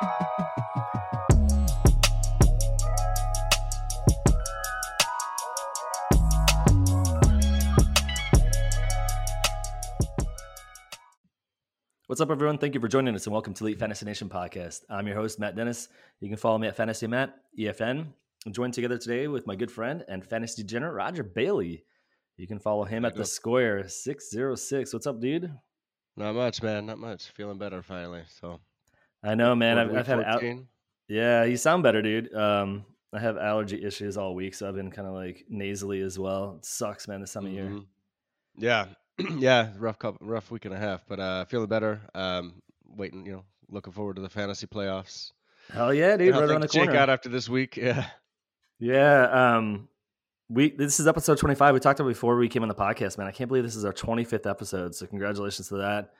What's up, everyone? Thank you for joining us and welcome to Elite Fantasy Nation podcast. I'm your host, Matt Denis. You can follow me at Fantasy Matt, EFN. I'm joined together today with my good friend and fantasy degenerate, Roger Bailey. You can follow him at the Square 606. What's up, dude? Not much, man. Not much. Feeling better finally. So I know, man. I've, I've had out. Yeah, you sound better, dude. Um, I have allergy issues all week, so I've been kind of like nasally as well. It sucks, man. This time mm-hmm. of year. Yeah, yeah, rough couple, rough week and a half, but uh, feeling better. Um, waiting, you know, looking forward to the fantasy playoffs. Hell yeah, dude! Right around the corner. Check out after this week. Yeah, yeah. Um, we this is episode twenty five. We talked about before we came on the podcast, man. I can't believe this is our twenty fifth episode. So congratulations to that.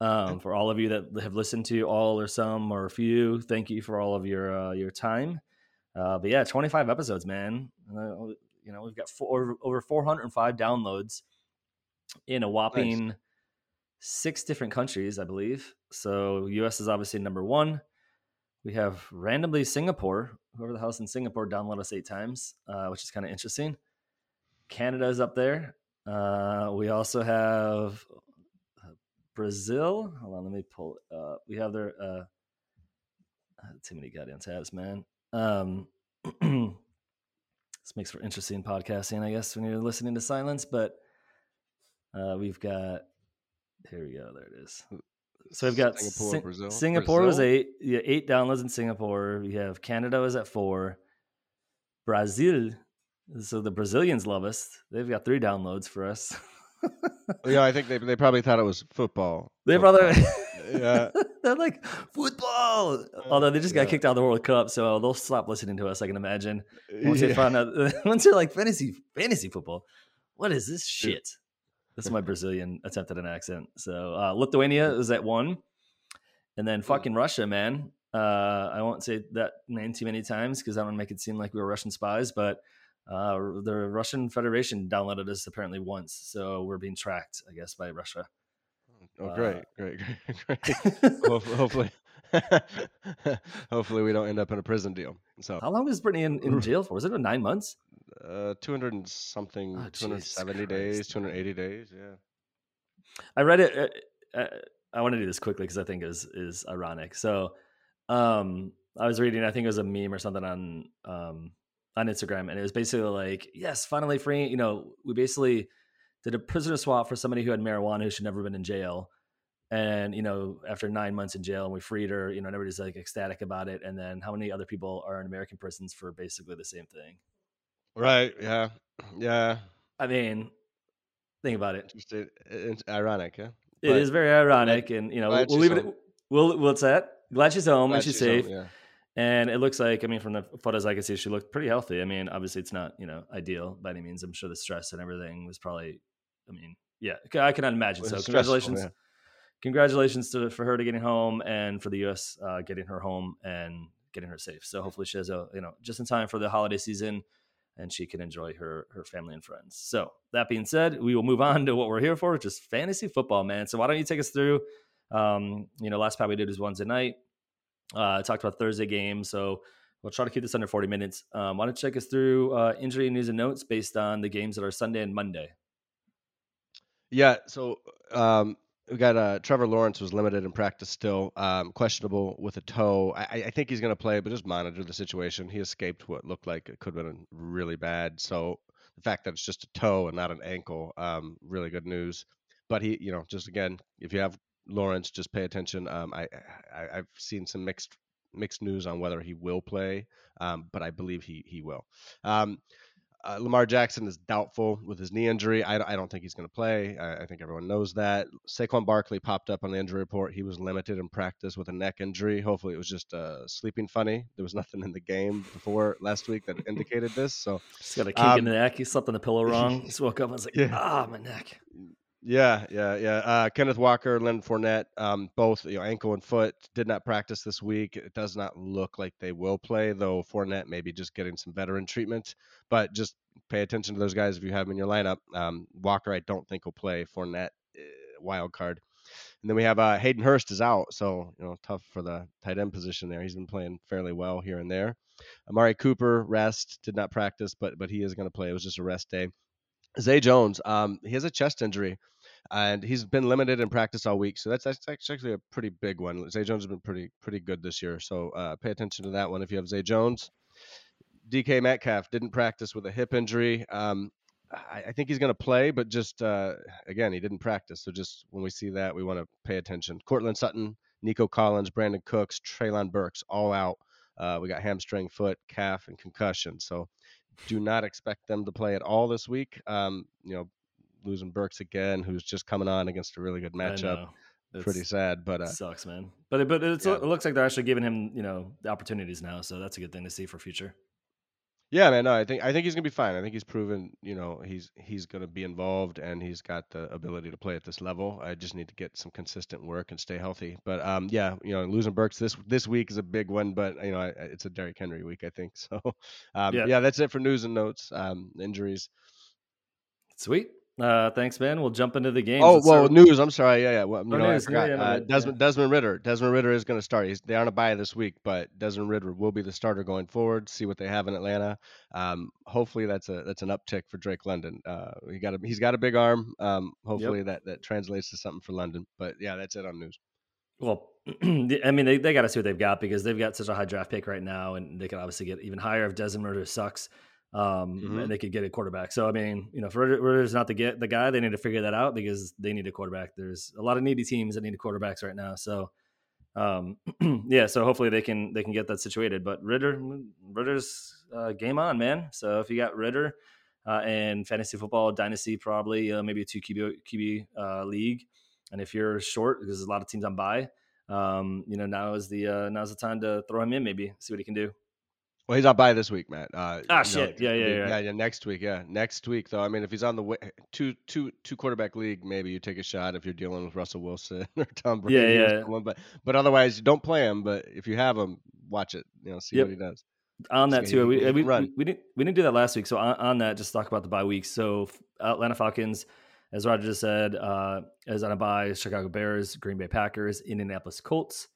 Um, for all of you that have listened to all or some or a few, thank you for all of your uh, your time. Uh, but yeah, twenty five episodes, man. Uh, you know, we've got four, over four hundred and five downloads in a whopping nice. six different countries, I believe. So US is obviously number one. We have randomly Singapore, whoever the house in Singapore download us eight times, uh, which is kind of interesting. Canada is up there. Uh, we also have Brazil. Hold on, let me pull up. We have their uh, uh too many goddamn tabs, man. Um, this makes for interesting podcasting, I guess, when you're listening to silence. But uh, we've got here we go. There it is. So we've got Singapore, Sing- Brazil. Singapore Brazil? was eight. Yeah, eight downloads in Singapore. We have Canada was at four. Brazil. So the Brazilians love us. They've got three downloads for us. yeah, I think they they probably thought it was football. They probably yeah. They're like football. Although they just got yeah. kicked out of the World Cup, so they'll stop listening to us. I can imagine once yeah. they find out. Once they're like fantasy fantasy football, what is this shit? This is my Brazilian attempt at an accent. So uh, Lithuania is at one, and then fucking Russia, man. Uh, I won't say that name too many times because I don't make it seem like we were Russian spies, but uh, the Russian Federation downloaded us apparently once, so we're being tracked, I guess, by Russia. Oh, great, uh, great, great, great. hopefully, hopefully, we don't end up in a prison deal. So, how long is Brittney in, in jail for? Was it nine months? uh, 200 and something, oh, 270 days, 280 days. Yeah. I read it. Uh, uh, I want to do this quickly because I think is is ironic. So, um, I was reading. I think it was a meme or something on um on Instagram, and it was basically like, "Yes, finally free." You know, we basically did a prisoner swap for somebody who had marijuana who should never been in jail, and you know, after nine months in jail, and we freed her. You know, and everybody's like ecstatic about it. And then how many other people are in American prisons for basically the same thing? Right. Yeah. Yeah. I mean, think about it. It, it's ironic, yeah. It but, is very ironic, and you know, we'll, we'll leave home. it. We'll what's that? Glad she's home glad and she's, she's safe. Home, yeah. And it looks like, I mean, from the photos I can see, she looked pretty healthy. I mean, obviously, it's not you know ideal by any means. I'm sure the stress and everything was probably. I mean, yeah, I cannot imagine. So, congratulations, yeah. congratulations to for her to getting home, and for the U.S. Uh, getting her home and getting her safe. So hopefully, she has a you know just in time for the holiday season and she can enjoy her her family and friends. So that being said, we will move on to what we're here for, which is fantasy football, man. So why don't you take us through? Um, you know, last pod we did was Wednesday night. Uh, talked about Thursday game, so we'll try to keep this under forty minutes. Um, don't you take us through uh, injury news and notes based on the games that are Sunday and Monday? Yeah, so um, we got uh, Trevor Lawrence was limited in practice still, um, questionable with a toe. I, I think he's going to play, but just monitor the situation. He escaped what looked like it could have been really bad. So the fact that it's just a toe and not an ankle, um, really good news. But he, you know, just again, if you have Lawrence, just pay attention. Um, I, I have seen some mixed mixed news on whether he will play, um, but I believe he he will. Um, uh, Lamar Jackson is doubtful with his knee injury. I, I don't think he's going to play. I, I, think everyone knows that. Saquon Barkley popped up on the injury report. He was limited in practice with a neck injury. Hopefully, it was just uh, sleeping funny. There was nothing in the game before last week that indicated this. So just got a kick um, in the neck. He slept on the pillow wrong. Just woke up and was like, yeah. ah, my neck. Yeah, yeah, yeah. Uh, Kenneth Walker, Leonard Fournette, um, both you know, ankle and foot did not practice this week. It does not look like they will play, though. Fournette maybe just getting some veteran treatment, but just pay attention to those guys if you have them in your lineup. Um, Walker, I don't think will play. Fournette, uh, wild card. And then we have uh, Hayden Hurst is out, so you know tough for the tight end position there. He's been playing fairly well here and there. Amari Cooper rest did not practice, but but he is going to play. It was just a rest day. Zay Jones, um, he has a chest injury, and he's been limited in practice all week. So that's, that's actually a pretty big one. Zay Jones has been pretty pretty good this year. So uh, pay attention to that one if you have Zay Jones. DK Metcalf didn't practice with a hip injury. Um, I, I, think he's going to play, but just uh, again, he didn't practice. So just when we see that, we want to pay attention. Courtland Sutton, Nico Collins, Brandin Cooks, Treylon Burks, all out. Uh, we got hamstring, foot, calf, and concussion. So do not expect them to play at all this week. Um, you know, losing Burks again, who's just coming on against a really good matchup. Pretty sad, but uh, sucks, man. But but yeah. it looks like they're actually giving him you know the opportunities now, so that's a good thing to see for future. Yeah, man. No, I think I think he's gonna be fine. I think he's proven, you know, he's he's gonna be involved and he's got the ability to play at this level. I just need to get some consistent work and stay healthy. But um, yeah, you know, losing Burks this this week is a big one, but you know, it's a Derrick Henry week, I think. So, um, yeah. yeah, that's it for news and notes. Um, injuries. Sweet. Uh, thanks, man. We'll jump into the game. Oh, well, start... news. I'm sorry. Yeah, yeah. Well, you oh, know, news. I forgot. Yeah, yeah, uh, Desmond Desmond Ridder. Desmond Ridder is going to start. He's, they aren't a bye this week, but Desmond Ridder will be the starter going forward. See what they have in Atlanta. Um, hopefully that's a that's an uptick for Drake London. Uh, he got a he's got a big arm. Um, hopefully yep. that that translates to something for London. But yeah, that's it on news. Well, I mean, they, they got to see what they've got because they've got such a high draft pick right now, and they can obviously get even higher if Desmond Ridder sucks um, mm-hmm. and they could get a quarterback. So I mean, you know, for Ridder's not to get the guy, they need to figure that out because they need a quarterback. There's a lot of needy teams that need quarterbacks right now. So um, yeah, so hopefully they can they can get that situated. But Ridder Ridder's uh, game on, man. So if you got Ridder uh, and fantasy football dynasty, probably uh, maybe a two QB QB uh, league, and if you're short because there's a lot of teams on bye, um, you know now is the uh, now's the time to throw him in, maybe see what he can do. Well, he's not bye this week, Matt. Uh, ah, shit. Know, yeah, yeah, yeah, yeah, yeah. Next week, yeah, next week though. I mean, if he's on the way, two, two, two quarterback league, maybe you take a shot if you're dealing with Russell Wilson or Tom Brady. Yeah, yeah. Someone, but but otherwise, don't play him. But if you have him, watch it. You know, see yep. what he does. On that too, we, we, we, we, didn't we didn't do that last week. So on, on that, just talk about the bye weeks. So Atlanta Falcons, as Roger just said, uh, is on a bye. Chicago Bears, Green Bay Packers, Indianapolis Colts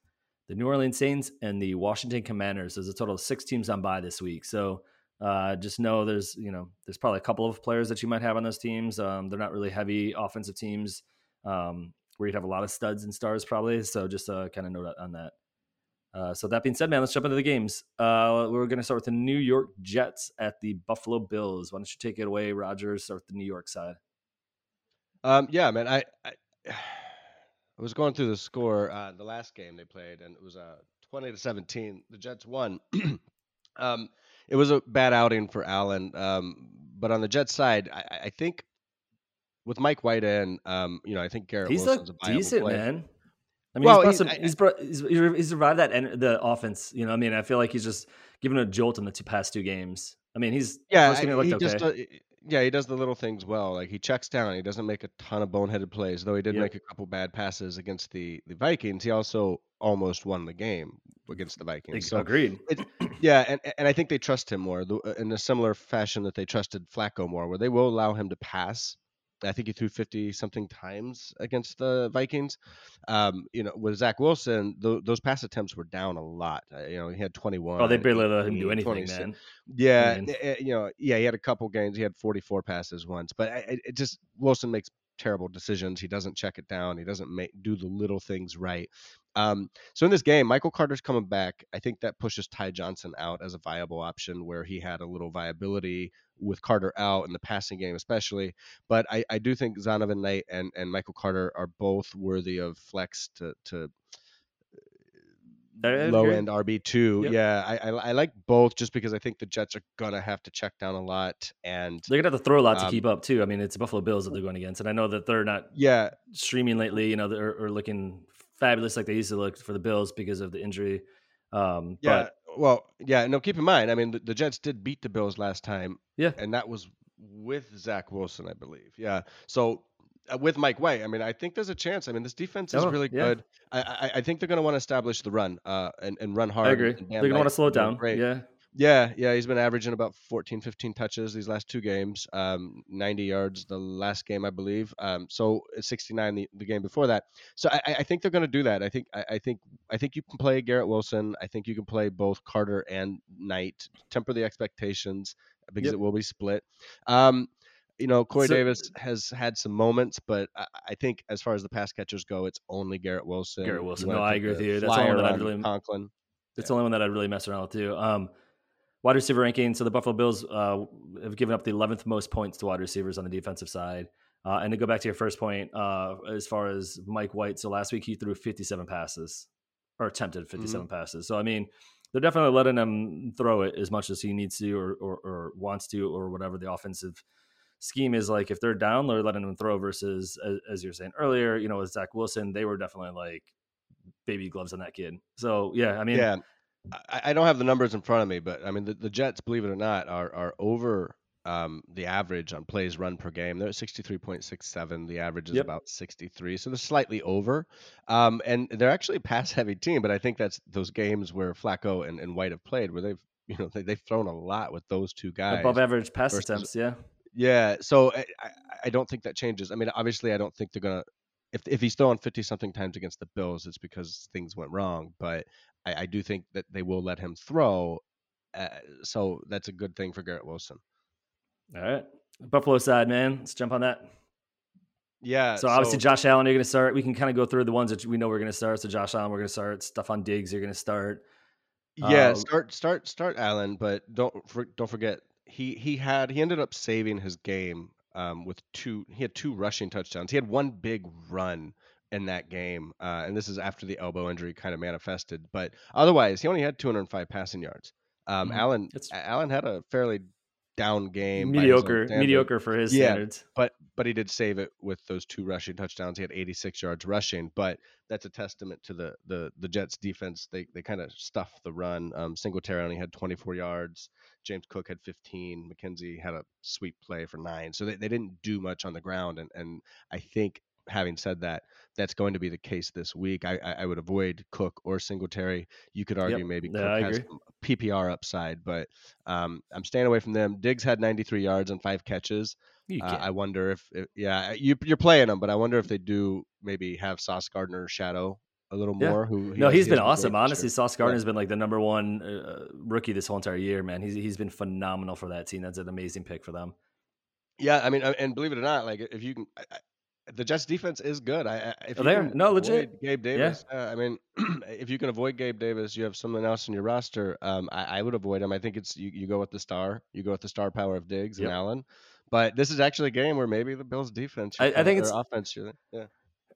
the New Orleans Saints, and the Washington Commanders. There's a total of six teams on bye this week. So uh, just know there's you know there's probably a couple of players that you might have on those teams. Um, they're not really heavy offensive teams um, where you'd have a lot of studs and stars probably. So just uh, kind of note on that. Uh, so that being said, man, let's jump into the games. Uh, we're going to start with the New York Jets at the Buffalo Bills. Why don't you take it away, Rogers? Start with the New York side. Um, yeah, man. I, I I was going through the score uh, the last game they played, and it was uh, 20 to 17. The Jets won. um, it was a bad outing for Allen, um, but on the Jets side, I, I, think with Mike White in, um, you know, I think Garrett he's Wilson's a, a decent play. man. I mean, well, he's, some, I, he's, brought, he's, he's, survived that and the offense. You know, I mean, I feel like he's just given a jolt in the two past two games. I mean, he's yeah, he okay. just uh, yeah, he does the little things well. Like he checks down. He doesn't make a ton of boneheaded plays, though he did yep. make a couple bad passes against the the Vikings. He also almost won the game against the Vikings. So agreed. Yeah, and and I think they trust him more in a similar fashion that they trusted Flacco more, where they will allow him to pass I think he threw 50 something times against the Vikings. Um, you know, with Zach Wilson, th- those pass attempts were down a lot. Uh, you know, he had 21. Oh, they barely let him do anything, 26. man. Yeah, I mean. you know, yeah, he had a couple games. He had 44 passes once, but it, it just Wilson makes terrible decisions. He doesn't check it down. He doesn't make do the little things right. Um, so in this game, Michael Carter's coming back. I think that pushes Ty Johnson out as a viable option where he had a little viability with Carter out in the passing game, especially. But I, I do think Zonovan Knight and, and Michael Carter are both worthy of flex to to low end RB two. Yep. Yeah, I, I, I like both just because I think the Jets are gonna have to check down a lot, and they're gonna have to throw a lot um, to keep up too. I mean, it's the Buffalo Bills that they're going against, and I know that they're not yeah streaming lately. You know, they're, looking fabulous like they used to look for the Bills because of the injury. Um, yeah, but, well, yeah. No, keep in mind. I mean, the, the, Jets did beat the Bills last time. Yeah, and that was with Zach Wilson, I believe. Yeah, so uh, with Mike White, I mean, I think there's a chance. I mean, this defense is oh, really yeah. good. I, I, I think they're going to want to establish the run uh, and, and run hard. I agree. They're going to want to slow it down. Great. Yeah. Yeah, yeah, he's been averaging about 14, 15 touches these last two games. Um, 90 yards the last game, I believe. Um, so 69 the, the game before that. So I, I think they're going to do that. I think I, I, think I think you can play Garrett Wilson. I think you can play both Carter and Knight. Temper the expectations because yep. it will be split. Um, you know, Corey so, Davis has had some moments, but I, I, think as far as the pass catchers go, it's only Garrett Wilson. Garrett Wilson. No, I agree with you. That's the one that I really Conklin. That's yeah. the only one that I'd really mess around with too. Um, wide receiver ranking. So the Buffalo Bills uh, have given up the 11th most points to wide receivers on the defensive side. Uh, and to go back to your first point, uh, as far as Mike White, so last week he threw 57 passes or attempted 57 mm-hmm. passes. So I mean, they're definitely letting him throw it as much as he needs to or, or, or wants to or whatever the offensive scheme is like. If they're down, they're letting him throw. Versus as, as you're saying earlier, you know, with Zach Wilson, they were definitely like baby gloves on that kid. So yeah, I mean, yeah, I, I, don't have the numbers in front of me, but I mean the, the Jets, believe it or not, are are over um, the average on plays run per game. They're at 63.67. The average is yep. about 63, so they're slightly over. Um, and they're actually a pass heavy team, but I think that's those games where Flacco and, and White have played where they've you know they, have thrown a lot with those two guys above average pass versus, attempts. Yeah, yeah. So I, I don't think that changes. I mean, obviously, I don't think they're gonna if if he's throwing 50 something times against the Bills, it's because things went wrong. But I, I do think that they will let him throw. Uh, so that's a good thing for Garrett Wilson. All right. Buffalo side, man. Let's jump on that. Yeah. So obviously, so, Josh Allen, you're going to start. We can kind of go through the ones that we know we're going to start. So Josh Allen, we're going to start. Stefon Diggs, you're going to start. Yeah, uh, start start start Allen, but don't for, don't forget he he had he ended up saving his game um, with two. He had two rushing touchdowns. He had one big run in that game, uh, and this is after the elbow injury kind of manifested. But otherwise, he only had 205 passing yards. Um, mm-hmm. Allen it's... Allen had a fairly down game, mediocre, mediocre for his yeah, standards. But but he did save it with those two rushing touchdowns. He had 86 yards rushing, but that's a testament to the the the Jets defense. They they kind of stuffed the run. Um, Singletary only had 24 yards. James Cook had 15. McKenzie had a sweep play for nine. So they, they didn't do much on the ground. And and I think having said that, that's going to be the case this week. I, I, I would avoid Cook or Singletary. You could argue yep. maybe Cook has PPR upside, but um, I'm staying away from them. Diggs had 93 yards and five catches. Uh, I wonder if, if, yeah, you, you're playing them, but I wonder if they do maybe have Sauce Gardner shadow a little yeah. more. Who he no, he's been awesome. Honestly, Sauce Gardner has yeah. been like the number one uh, rookie this whole entire year. Man, he's he's been phenomenal for that team. That's an amazing pick for them. Yeah, I mean, uh, and believe it or not, like if you can, I, the Jets defense is good. I if oh, there no legit Gabe Davis. Yeah. Uh, I mean, if you can avoid Gabe Davis, you have someone else in your roster. Um, I, I, would avoid him. I think it's you, you go with the star. You go with the star power of Diggs yep. and Allen. But this is actually a game where maybe the Bills' defense, I, I think it's offense. Yeah.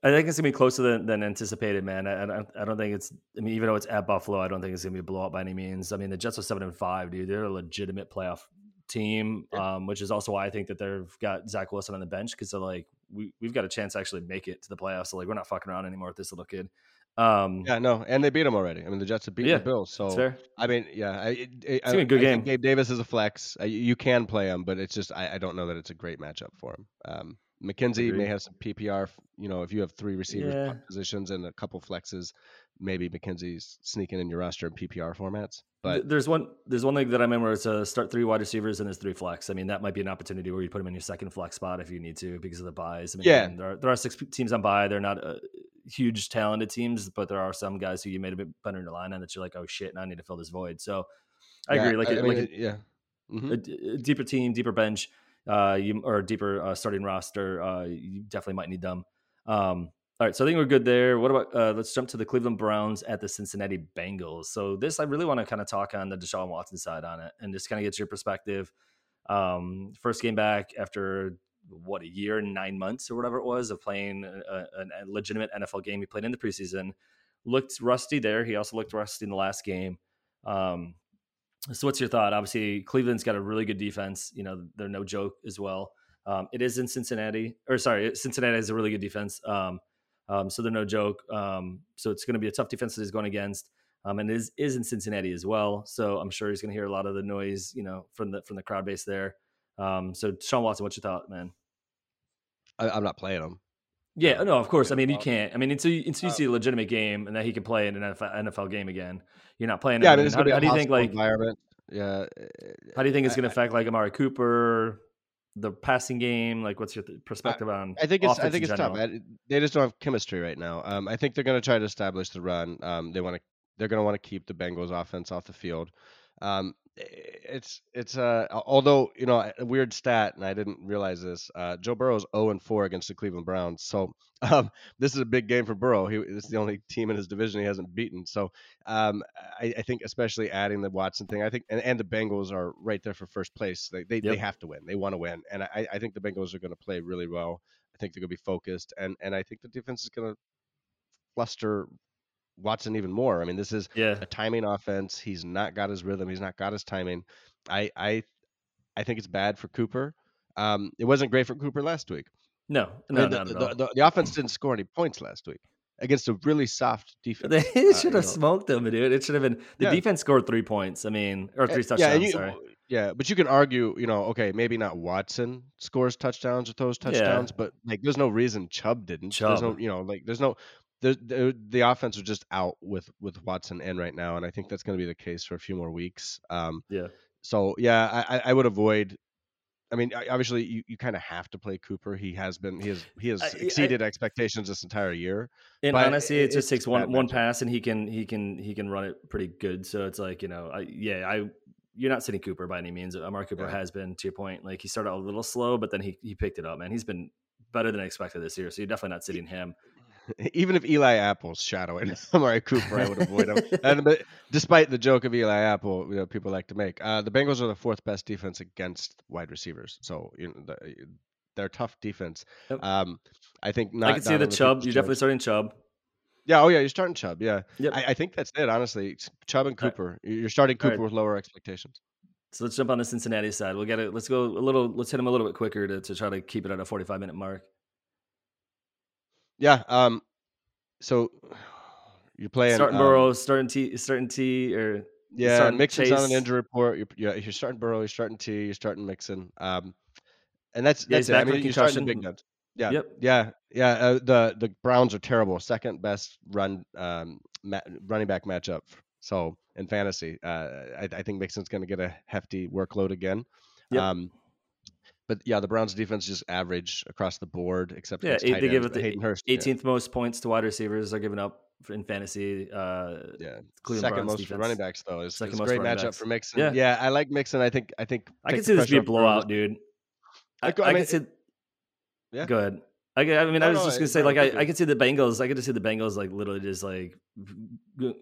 I think it's gonna be closer than, than anticipated, man. I, I, I, don't think it's. I mean, even though it's at Buffalo, I don't think it's gonna be a blowout by any means. I mean, the Jets are seven and five, dude. They're a legitimate playoff team, yeah. um, which is also why I think that they've got Zach Wilson on the bench because they're like, we we've got a chance to actually make it to the playoffs. So like, we're not fucking around anymore with this little kid. Um, yeah, no, and they beat them already. I mean, the Jets have beaten yeah, the Bills. So I mean, yeah, I, it, it's I, a good I game. Gabe Davis is a flex. you can play him, but it's just I, I, don't know that it's a great matchup for him. Um, McKenzie Agreed. may have some PPR. You know, if you have three receivers yeah. positions and a couple flexes, maybe McKenzie's sneaking in your roster in PPR formats. But there's one there's one thing that I remember it's a start three wide receivers and there's three flex. I mean, that might be an opportunity where you put them in your second flex spot if you need to because of the byes. I mean, yeah, there are, there are six teams on bye. They're not uh, huge talented teams, but there are some guys who you made a bit better in your line and that you're like, oh shit, now I need to fill this void. So I yeah, agree. Like, I, mean, like yeah, mm-hmm. a, a, deeper team, deeper bench uh, you or deeper uh, starting roster, uh, you definitely might need them. Um, all right, so I think we're good there. What about uh, let's jump to the Cleveland Browns at the Cincinnati Bengals. So this I really want to kind of talk on the Deshaun Watson side on it and just kind of get your perspective. Um, first game back after what a year and nine months or whatever it was of playing a, a, a legitimate NFL game. He played in the preseason, looked rusty there. He also looked rusty in the last game. Um, so, what's your thought? Obviously, Cleveland's got a really good defense. You know, they're no joke as well. Um, it is in Cincinnati, or sorry, Cincinnati has a really good defense. Um, um, so they're no joke. Um, so it's going to be a tough defense that he's going against. Um, and is is in Cincinnati as well. So I'm sure he's going to hear a lot of the noise, you know, from the from the crowd base there. Um, so Sean Watson, what's your thought, man? I, am not playing him. Yeah, no, of course. I mean, you can't. I mean, until you, until you see a legitimate game and that he can play in an NFL, NFL game again, you're not playing. Yeah. I mean, how, how do you think? Like environment. Yeah. How do you think it's going to affect like Amari Cooper, the passing game? Like, what's your th- perspective on? I think it's I think it's tough. I- They just don't have chemistry right now. Um, I think they're going to try to establish the run. Um, they want to they're going to want to keep the Bengals offense off the field. Um, it's it's uh although you know a weird stat and I didn't realize this. Uh, Joe Burrow's 0 and 4 against the Cleveland Browns. So um, this is a big game for Burrow. He this is the only team in his division he hasn't beaten. So um, I, I think especially adding the Watson thing. I think and, and the Bengals are right there for first place. They they, they have to win. They want to win, and I, I think the Bengals are going to play really well. I think they're going to be focused, and and I think the defense is going to fluster Watson even more. I mean, this is Yeah, a timing offense. He's not got his rhythm. He's not got his timing. I I I think it's bad for Cooper. Um, it wasn't great for Cooper last week. no, I no, mean, not the, at all. the, the offense didn't score any points last week against a really soft defense. They Uh, should have know. smoked them, dude. It should have been the Yeah. defense scored three points. I mean, or three Uh, touchdowns. yeah, you, sorry. yeah, but you can argue, you know, okay, maybe not Watson scores touchdowns or throws Yeah. touchdowns, but like, there's no reason Chubb didn't. There's no, you know, like, there's no, the, the the offense was just out with with Watson in right now, and I think that's going to be the case for a few more weeks. Um, Yeah. so yeah, I I- would avoid. I mean, obviously, you, you kind of have to play Cooper. He has been he has he has I- I- exceeded expectations this entire year. And honestly, it- it just takes one one pass, and he can he can he can run it pretty good. So it's like you know, I, yeah, I you're not sitting Cooper by any means. Amari Cooper Yeah. has been to your point. Like he started out a little slow, but then he he picked it up. Man, he's been better than expected this year. So you're definitely not sitting him. Even if Eli Apple's shadowing Amari Cooper, I would avoid him. and but despite the joke of Eli Apple, you know, people like to make, uh, the Bengals are the fourth best defense against wide receivers. So you know, the, they're a tough defense. Yep. Um, I think not. I can see the Chubb. You're definitely starting Chubb. Yeah. Oh yeah, you're starting Chubb. Yeah. Yep. I, I think that's it. Honestly, Chubb and All right. Cooper. You're starting All right. Cooper with lower expectations. So let's jump on the Cincinnati side. We'll get it. Let's go a little. Let's hit him a little bit quicker to, to try to keep it at a 45 minute mark. Yeah. Um. So you're playing starting um, Burrow, starting Tee, starting Tee, or Yeah, starting Mixon's on an injury report. You're, yeah, you're starting Burrow, you're starting Tee, you're starting Mixon. Um, and that's that's it. I mean, you're starting big guns. Yeah, Yep. yeah, yeah. Uh, the the Browns are terrible. Second best run um ma- running back matchup. So in fantasy, uh, I, I think Mixon's going to get a hefty workload again. Yep. Um, but yeah, the Browns defense is just average across the board, except Yeah, eight- they give it but the Hayden Hurst. yeah, 18th most points to wide receivers are giving up in fantasy. Uh, Yeah, Cleveland second Browns most defense. for running backs though. It's, Second it's a most great matchup backs. for Mixon. Yeah. Yeah. I like Mixon. I think I think I can see this be a pressure off Burrows. blowout, dude. I, I I I, mean, can see. Yeah. Go ahead. I, I mean, I was no, just gonna say, like, I, I could see the Bengals. I could just see the Bengals, like, literally just like,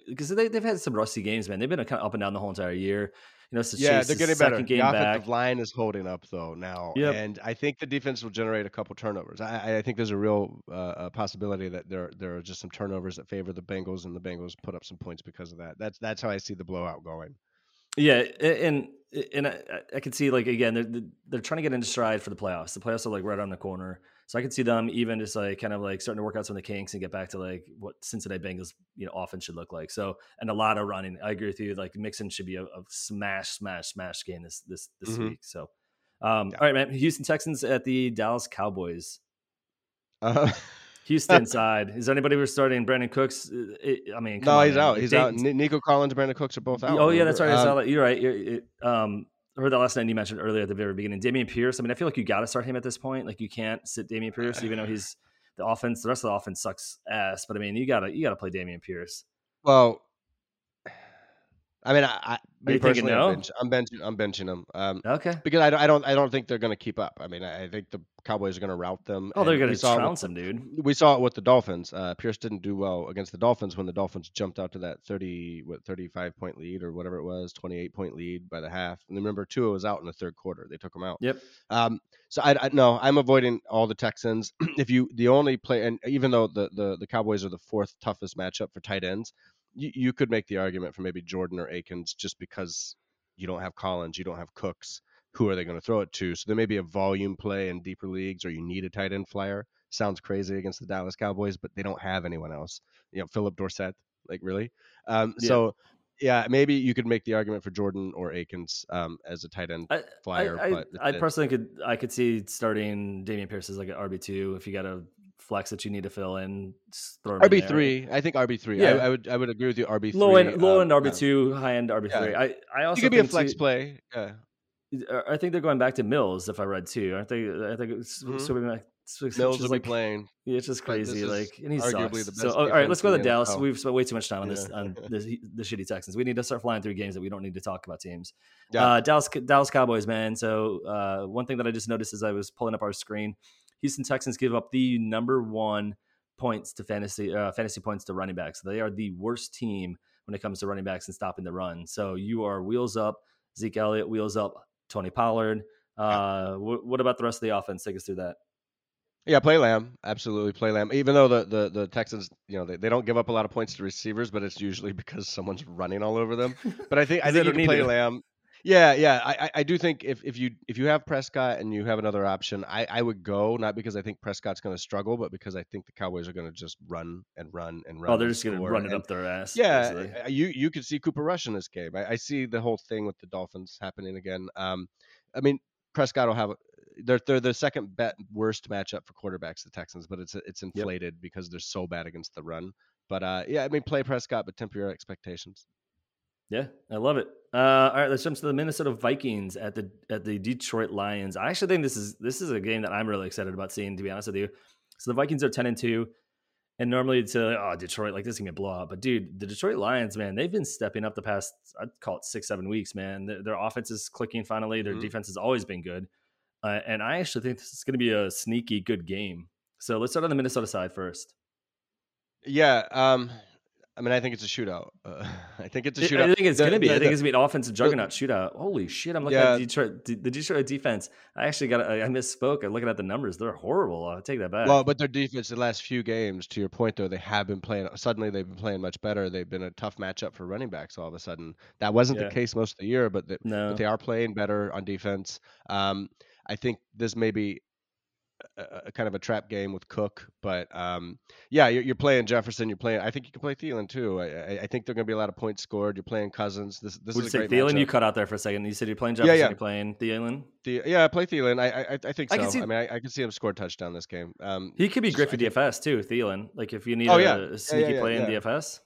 because they they've had some rusty games, man. They've been kind of up and down the whole entire year. You know, it's Yeah, they're getting better. second The offensive back. line is holding up though now, Yep. and I think the defense will generate a couple turnovers. I, I- think there's a real uh, uh possibility that there there are just some turnovers that favor the Bengals, and the Bengals put up some points because of that. That's that's how I see the blowout going. Yeah, and and I, I can see like again they're they're trying to get into stride for the playoffs. The playoffs are like right on the corner, so I can see them even just like kind of like starting to work out some of the kinks and get back to like what Cincinnati Bengals you know offense should look like. So and a lot of running. I agree with you. Like Mixon should be a, a smash, smash, smash game this this this Mhm. week. So, um, Yeah. all right, man. Houston Texans at the Dallas Cowboys. Uh, Houston side. Is anybody we're starting? Brandin Cooks. I mean, no, on, he's man. out. He's out. Nico Collins, Brandin Cooks are both out. Oh yeah, that's right. remember? I saw Um. You're right. You're, it, um, I heard that last night. You mentioned earlier at the very beginning, Damian Pierce. I mean, I feel like you got to start him at this point. Like you can't sit Damian Pierce, even though he's the offense. The rest of the offense sucks ass. But I mean, you gotta you gotta play Damian Pierce. Well, I mean, I, I me personally, no? I'm, bench, I'm benching. I'm benching them. Um, Okay. because I don't, I don't, I don't think they're going to keep up. I mean, I I think the Cowboys are going to rout them. Oh, they're we saw it with trounce him, dude. we saw it with the Dolphins. Uh, Pierce didn't do well against the Dolphins when the Dolphins jumped out to that 30, what, 35 point lead or whatever it was, 28 point lead by the half. And remember, Tua was out in the third quarter. They took him out. Yep. Um, so I, I no, I'm avoiding all the Texans. if you the only play, and even though the, the the Cowboys are the fourth toughest matchup for tight ends, you, you could make the argument for maybe Jordan or Akins just because you don't have Collins, you don't have Cooks. Who are they going to throw it to? So there may be a volume play in deeper leagues, or you need a tight end flyer. Sounds crazy against the Dallas Cowboys, but they don't have anyone else. You know, Phillip Dorsett, like really. Um, Yeah. So yeah, maybe you could make the argument for Jordan or Akins um, as a tight end flyer. I, but I, I personally could I could see starting Damian Pierce as like an RB two if you got a flex that you need to fill in. RB three. I think RB three. Yeah. I, I, would I would agree with you. RB three. Low end, low end um, RB two, yeah. high end RB three. Yeah. I I also you could be a flex too, play. Yeah. I think they're going back to Mills, if I read too. Aren't they? I think it's mm-hmm. It's, Mills will like, be playing. Yeah, it's just crazy. Like, and he sucks. So, all right, let's go to Dallas. We've spent way too much time on this on the, the shitty Texans. We need to start flying through games that we don't need to talk about teams. Yeah. Uh, Dallas Dallas Cowboys, man. So uh, one thing that I just noticed as I was pulling up our screen, Houston Texans give up the number one points to fantasy uh, fantasy points to running backs. They are the worst team when it comes to running backs and stopping the run. So you are wheels up. Zeke Elliott wheels up. Tony Pollard. Uh, what about the rest of the offense? Take us through that. Yeah, play Lamb. Absolutely play Lamb. Even though the, the, the Texans, you know, they, they don't give up a lot of points to receivers, but it's usually because someone's running all over them. But I think I think you can play it. Lamb. Yeah, yeah. I, I do think if, if you if you have Prescott and you have another option, I, I would go not because I think Prescott's going to struggle, but because I think the Cowboys are going to just run and run and run. Oh, they're just going to run it up their ass. Yeah, basically. you you could see Cooper Rush in this game. I, I see the whole thing with the Dolphins happening again. Um, I mean, Prescott will have they're they're the second bet worst matchup for quarterbacks, the Texans, but it's it's inflated yep. because they're so bad against the run. But uh, yeah, I mean, play Prescott, but temper your expectations. Yeah, I love it. Uh, all right, let's jump to the Minnesota Vikings at the at the Detroit Lions. I actually think this is this is a game that I'm really excited about seeing. To be honest with you, so the Vikings are ten and two, and normally it's uh, oh Detroit like this is gonna be a blowout. But dude, the Detroit Lions, man, they've been stepping up the past I'd call it six seven weeks. Man, their, their offense is clicking finally. Their mm-hmm. defense has always been good. Uh, and I actually think this is going to be a sneaky good game. So let's start on the Minnesota side first. Yeah. Um, I mean, I think it's a shootout. Uh, I think it's a shootout. I think it's going to be. The, I think it's going to be an offensive juggernaut the, shootout. Holy shit! I'm looking yeah. at Detroit, the Detroit defense. I actually got. I misspoke. I'm looking at the numbers. They're horrible. I'll take that back. Well, but their defense the last few games, to your point though, they have been playing. Suddenly, they've been playing much better. They've been a tough matchup for running backs. All of a sudden, that wasn't yeah. the case most of the year, but, no. but they are playing better on defense. Um, I think this may be a, a, kind of a trap game with Cook, but um, yeah, you're, you're, playing Jefferson. You're playing. I think you can play Thielen too. I, I think there're going to be a lot of points scored. You're playing Cousins. This this Would is a great Thielen. Matchup. You cut out there for a second. You said you're playing Jefferson. Yeah, yeah. You're playing Thielen. The, yeah, I play Thielen. I I, I think so. I, can see, I mean, I, I, can see him score a touchdown this game. Um, he could be great for DFS too. Thielen. Like if you need oh, a, yeah. sneaky play in DFS.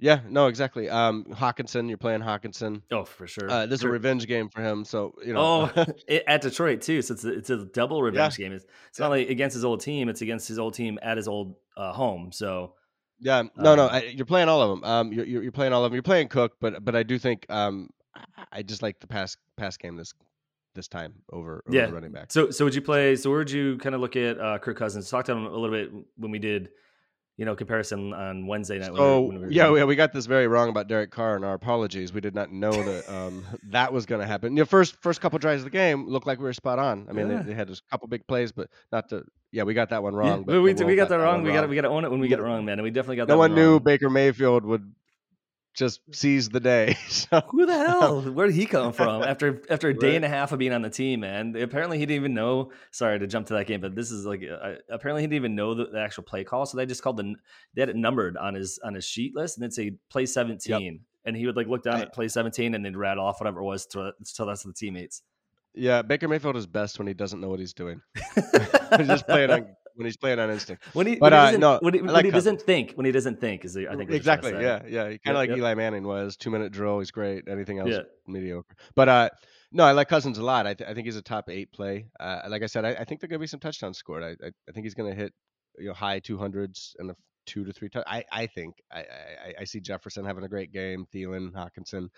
Yeah, no, exactly. Um, Hockenson, you're playing Hockenson. Oh, for sure. Uh, this is a revenge game for him, so you know. Oh, at Detroit too, so it's a, it's a double revenge yeah. game. It's, it's yeah. not like against his old team; it's against his old team at his old uh, home. So. Yeah, no, um, no, I, you're playing all of them. Um, you're, you're playing all of them. You're playing Cook, but but I do think um, I just like the pass pass game this this time over, over yeah. running back. So so would you play? So where would you kind of look at uh, Kirk Cousins? Talk to him a little bit when we did you know comparison on Wednesday night. So when we were, yeah, we, we got this very wrong about Derek Carr, and our apologies. We did not know that um, that was going to happen. You know, first first couple drives of the game looked like we were spot on. I mean, yeah. they, they, had a couple big plays, but not to. Yeah, we got that one wrong. Yeah, but we, we got that wrong. We got we got to own it when we get it wrong, man. And we definitely got no that. One, one knew. Baker Mayfield would just seized the day. So, Who the hell? Where did he come from after after a day right. and a half of being on the team? Man, apparently he didn't even know. Sorry to jump to that game, but this is like uh, apparently he didn't even know the, the, actual play call. So they just called the they had it numbered on his on his sheet list, and say play seventeen, yep. and he would like look down at play seventeen, and then rattle off whatever it was to, to the rest of the teammates. Yeah, Baker Mayfield is best when he doesn't know what he's doing. just playing on when he's playing on instinct. When he, but, when he uh, no, when he, when he doesn't think, when he doesn't think, is I think exactly. Yeah, yeah. Kind of yep, like yep. Eli Manning was two minute drill. He's great. Anything else, yeah. mediocre. But uh, no, I like Cousins a lot. I, th- I think he's a top eight play. Uh, like I said, I, I think there are gonna be some touchdowns scored. I, I, I think he's gonna hit you know high two hundreds and the two to three. T- I I think I, I, I see Jefferson having a great game. Thielen, Hockenson.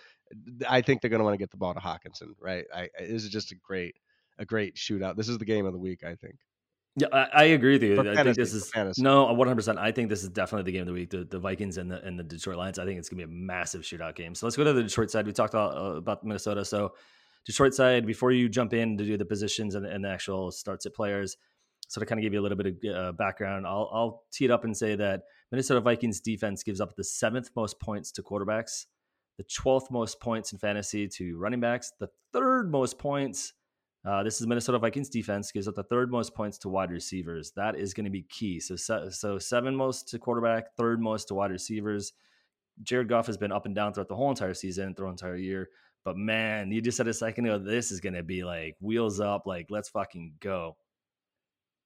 I think they're gonna want to get the ball to Hockenson, Right. I, this is just a great a great shootout. This is the game of the week. I think. Yeah, I, I, agree with you. For I fantasy, think this is no, one hundred percent. I think this is definitely the game of the week. The, the, Vikings and the and the Detroit Lions. I think it's gonna be a massive shootout game. So let's go to the Detroit side. We talked about, uh, about Minnesota. So Detroit side. Before you jump in to do the positions and, and the actual starts at players, so to kind of give you a little bit of uh, background, I'll I'll tee it up and say that Minnesota Vikings defense gives up the seventh most points to quarterbacks, the twelfth most points in fantasy to running backs, the third most points uh, this is Minnesota Vikings defense gives up the third most points to wide receivers. That is going to be key. So, so seven most to quarterback, third most to wide receivers. Jared Goff has been up and down throughout the whole entire season, throughout entire year. But man, you just said a second ago, this is going to be like wheels up, like let's fucking go.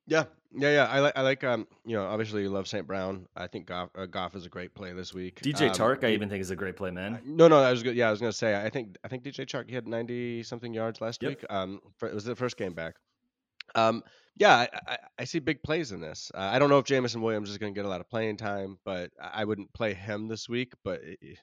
Yeah, yeah, yeah. I like, I like, um, you know, obviously you love St. Brown. I think Goff, uh, Goff is a great play this week. DJ Um, Chark, I even think is a great play, uh, man. no, no, I was good. Yeah, I was gonna say. I think, I think DJ Chark he had ninety something yards last Yep. week. Um, for, it was the first game back. Um, yeah, I, I, I see big plays in this. Uh, I don't know if Jameson Williams is gonna get a lot of playing time, but I I wouldn't play him this week. But it-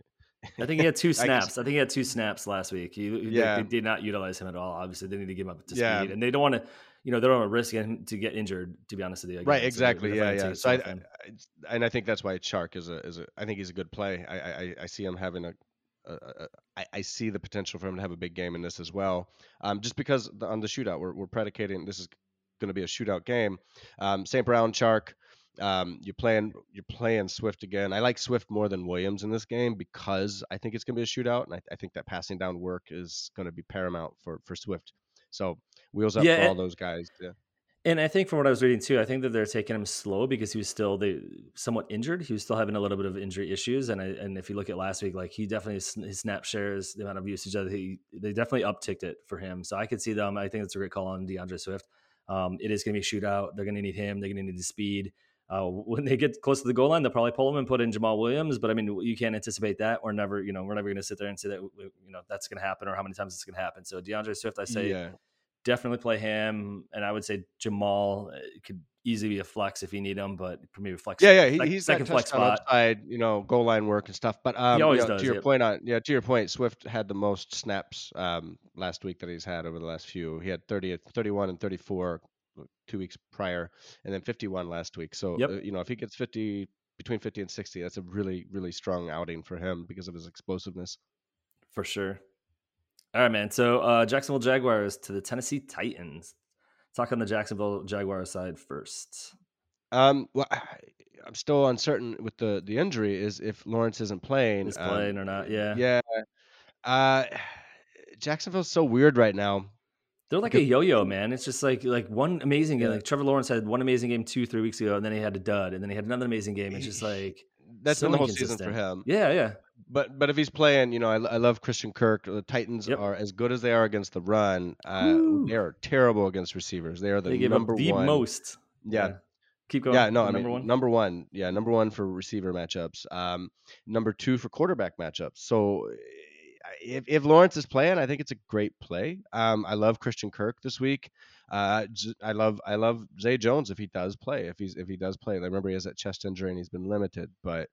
I think he had two I can snaps. I, think he had two snaps last week. He, he- they- Yeah. they, did not utilize him at all. Obviously, they need to give him up to Yeah. speed, and they don't want to, you know, they don't want to risk to get injured. To be honest with you, again. Right, So exactly. Yeah, definitely yeah. So I. I, and I think that's why Chark is a is a. I think he's a good play. I I, I see him having a. a, a I, I see the potential for him to have a big game in this as well. Um, just because the, on the shootout, we're we're predicating this is going to be a shootout game. Um, St. Brown, Chark. Um, you're playing you're playing Swift again. I like Swift more than Williams in this game because I think it's going to be a shootout, and I, I think that passing down work is going to be paramount for for Swift. So wheels up Yeah, for all those guys. Yeah. And I think from what I was reading too, I think that they're taking him slow because he was still they somewhat injured. He was still having a little bit of injury issues, and I, and if you look at last week, like he definitely his his snap shares, the amount of usage that he they definitely upticked it for him. So I could see them. I think it's a great call on D'Andre Swift. Um, it is going to be a shootout. They're going to need him. They're going to need the speed. Uh, when they get close to the goal line, they'll probably pull him and put in Jamaal Williams. But I mean, you can't anticipate that. We're never, you know, we're never going to sit there and say that you know that's going to happen or how many times it's going to happen. So D'Andre Swift, I say, yeah. definitely play him, and I would say Jamaal uh, could easily be a flex if you need him, but maybe flex. Yeah, yeah, he, sec- he's second flex spot. upside, you know, goal line work and stuff. But um, you always know, does, to your yep. point on, yeah, to your point, Swift had the most snaps um, last week that he's had over the last few. He had 30, 31 and 34 two weeks prior, and then 51 last week. So Yep. uh, you know, if he gets 50 between 50 and 60, that's a really, really strong outing for him because of his explosiveness. for sure. All right, man. So uh, Jacksonville Jaguars to the Tennessee Titans. Talk on the Jacksonville Jaguars side first. Um, well, I, I'm still uncertain with the the injury. Is if Lawrence isn't playing, Is um, playing or not? Yeah, yeah. Uh, Jacksonville's so weird right now. They're like a yo-yo, man. It's just like like one amazing game. Yeah. Like Trevor Lawrence had one amazing game two, three weeks ago, and then he had a dud, and then he had another amazing game. It's just like That's so been the whole season for him. yeah, yeah. But but if he's playing, you know, I, I love Christian Kirk. The Titans Yep. are as good as they are against the run. Uh, they are terrible against receivers. They are the They number the one. most. Yeah. Keep going. Yeah, no, I number mean one. number one. Yeah, number one for receiver matchups. Um, number two for quarterback matchups. So if, if Lawrence is playing, I think it's a great play. Um, I love Christian Kirk this week. Uh, I love I love Zay Jones if he does play. If he's if he does play, I remember he has that chest injury and he's been limited. But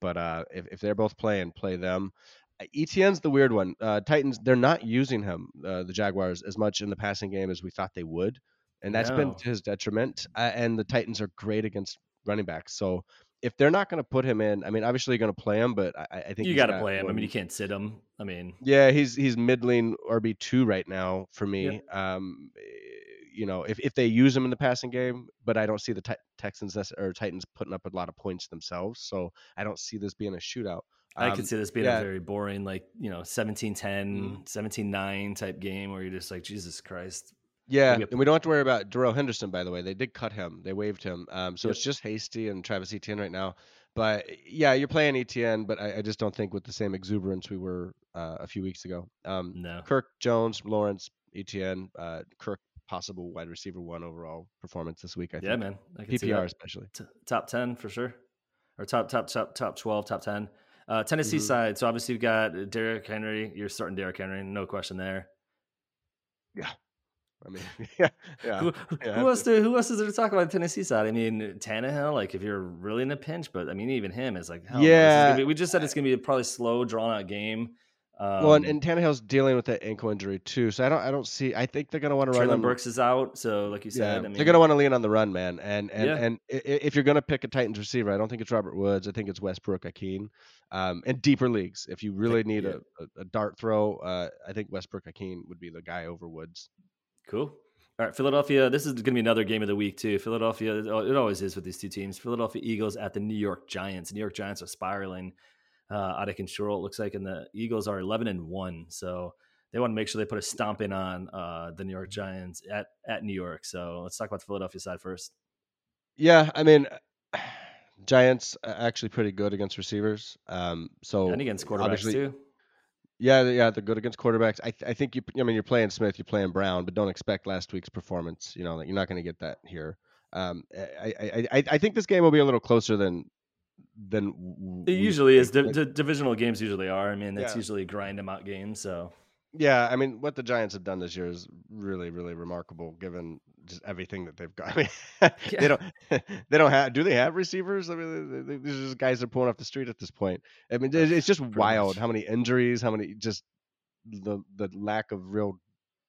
but uh, if if they're both playing, play them. Uh, ETN's the weird one. Uh, Titans they're not using him, uh, the Jaguars, as much in the passing game as we thought they would, and that's been to his detriment. Uh, and the Titans are great against running backs, so if they're not going to put him in, I mean, obviously you're going to play him, but I, I think You got to play him. I mean, you can't sit him. I mean, yeah, he's he's middling RB two right now for me. Yep. Um, eh, you know, if, if they use him in the passing game, but I don't see the Texans or Titans putting up a lot of points themselves, so I don't see this being a shootout. I Um, could see this being yeah. a very boring, like, you know, 17 10, Mhm. 17 9 type game where you're just like, Jesus Christ. Yeah, and we don't have to worry about Darrell Henderson. By the way, they did cut him; they waived him. Um, so Yep. it's just Hasty and Travis Etienne right now. But yeah, you're playing Etienne, but I, I just don't think with the same exuberance we were uh, a few weeks ago. Um, No. Kirk Jones, Lawrence, Etienne, uh, Kirk, possible wide receiver one overall performance this week. I think. Yeah, man. I PPR especially. T- top 10 for sure. Or top, top, top, top 12, top 10. Uh, Tennessee Mhm. side. So obviously you've got Derrick Henry. You're starting Derrick Henry. No question there. I mean, yeah, yeah. who, yeah, who else? Do, who else is there to talk about the Tennessee side? I mean, Tannehill. Like, if you're really in a pinch, but I mean, even him is like, is Yeah. be- we just said it's gonna be a probably slow, drawn out game. Um, well, and, and Tannehill's dealing with that ankle injury too, so I don't, I don't see. I think they're going to want to run Treylon on Burks is out, so like you Yeah, said, I mean, they're going to want to lean on the run, man. And and Yeah. and if you're going to pick a Titans receiver, I don't think it's Robert Woods. I think it's Westbrook-Ikhine. Um, and deeper leagues, if you really need yeah. a, a, a dart throw, uh, I think Westbrook-Ikhine would be the guy over Woods. Cool. All right, Philadelphia. This is going to be another game of the week too. Philadelphia. It always is with these two teams. Philadelphia Eagles at the New York Giants. New York Giants are spiraling uh, out of control. It looks like, and the Eagles are eleven and one. So they want to make sure they put a stomping on uh, the New York Giants at at New York. So let's talk about the Philadelphia side first. Yeah, I mean, Giants are actually pretty good against receivers. Um, so and against quarterbacks too. Yeah, yeah, they're good against quarterbacks. I, th- I think you. I mean, you're playing Smith, you're playing Brown, but don't expect last week's performance. You know, like, you're not going to get that here. Um, I, I, I, I think this game will be a little closer than than it usually is. Like, divisional games usually are. I mean, it's yeah. usually grind them out games. So yeah, I mean, what the Giants have done this year is really, really remarkable, given just everything that they've got. I mean, yeah. they don't, they don't have. Do they have receivers? I mean, these are just guys that are pulling off the street at this point. I mean, it's just Pretty wild much. how many injuries, how many just the the lack of real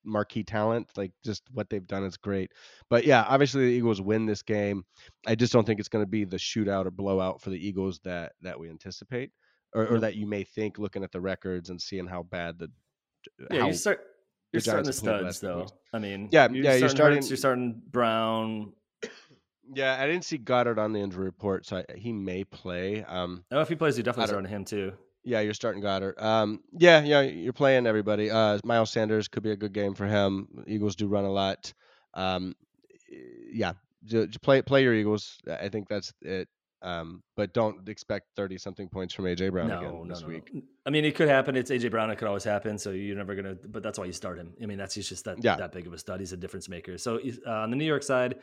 marquee talent. Like just what they've done is great. But yeah, obviously the Eagles win this game. I just don't think it's going to be the shootout or blowout for the Eagles that that we anticipate. Or, or, that you may think looking at the records and seeing how bad the yeah, you start. You're starting the studs though. I mean, yeah, you're yeah, you're starting. Hurts, you're starting Brown. Yeah, I didn't see Goedert on the injury report, so I, he may play. Um, oh, if he plays, you definitely starting him too. Yeah, you're starting Goedert. Um, yeah, yeah, you're playing everybody. Uh, Miles Sanders could be a good game for him. Eagles do run a lot. Um, yeah, just play play your Eagles. I think that's it. Um, but don't expect thirty something points from AJ Brown no, again this no, week. No. I mean, it could happen. It's AJ Brown. It could always happen. So you're never gonna. But that's why you start him. I mean, that's he's just that yeah. that big of a stud. He's a difference maker. So uh, on the New York side,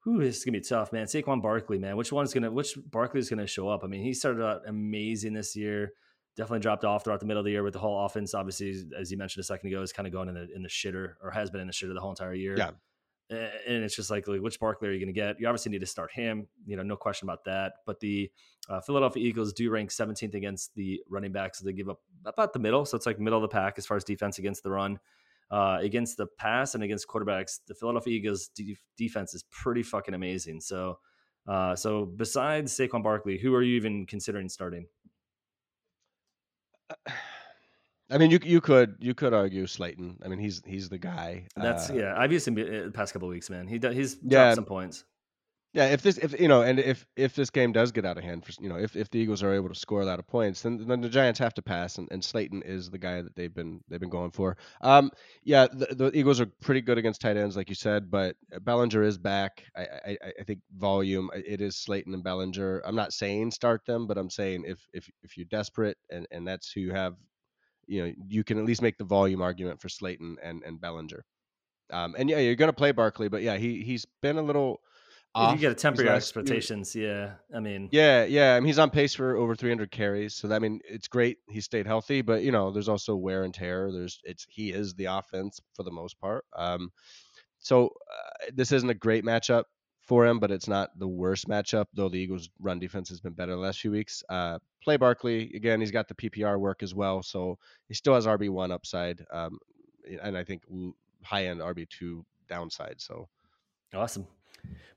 who is gonna be tough, man. Saquon Barkley, man. Which one's gonna? Which Barkley is gonna show up? I mean, he started out amazing this year. Definitely dropped off throughout the middle of the year with the whole offense. Obviously, as you mentioned a second ago, is kind of going in the in the shitter or has been in the shitter the whole entire year. Yeah and it's just like, like which Barkley are you going to get? You obviously need to start him, you know, no question about that. But the uh, Philadelphia Eagles do rank 17th against the running backs. So they give up about the middle, so it's like middle of the pack as far as defense against the run. Uh, against the pass and against quarterbacks, the Philadelphia Eagles de- defense is pretty fucking amazing. So, uh, so besides Saquon Barkley, who are you even considering starting? I mean, you you could you could argue Slayton. I mean, he's he's the guy. That's uh, yeah. I've used him the past couple weeks, man. He he's dropped yeah, some points. Yeah, if this if you know, and if if this game does get out of hand, for you know, if, if the Eagles are able to score a lot of points, then then the Giants have to pass, and, and Slayton is the guy that they've been they've been going for. Um, yeah, the, the Eagles are pretty good against tight ends, like you said, but Bellinger is back. I, I I think volume it is Slayton and Bellinger. I'm not saying start them, but I'm saying if if if you're desperate and and that's who you have you know you can at least make the volume argument for Slayton and and Bellinger. Um, and yeah, you're going to play Barkley, but yeah, he he's been a little. Off. You get to temper your expectations. Yeah, I mean. Yeah, yeah. I mean, he's on pace for over 300 carries, so that, I mean, it's great. He stayed healthy, but you know, there's also wear and tear. There's it's he is the offense for the most part. Um, so uh, this isn't a great matchup for him, but it's not the worst matchup, though the Eagles' run defense has been better the last few weeks. Uh, play Barkley again. He's got the PPR work as well, so he still has RB one upside, um, and I think high end RB two downside. So awesome.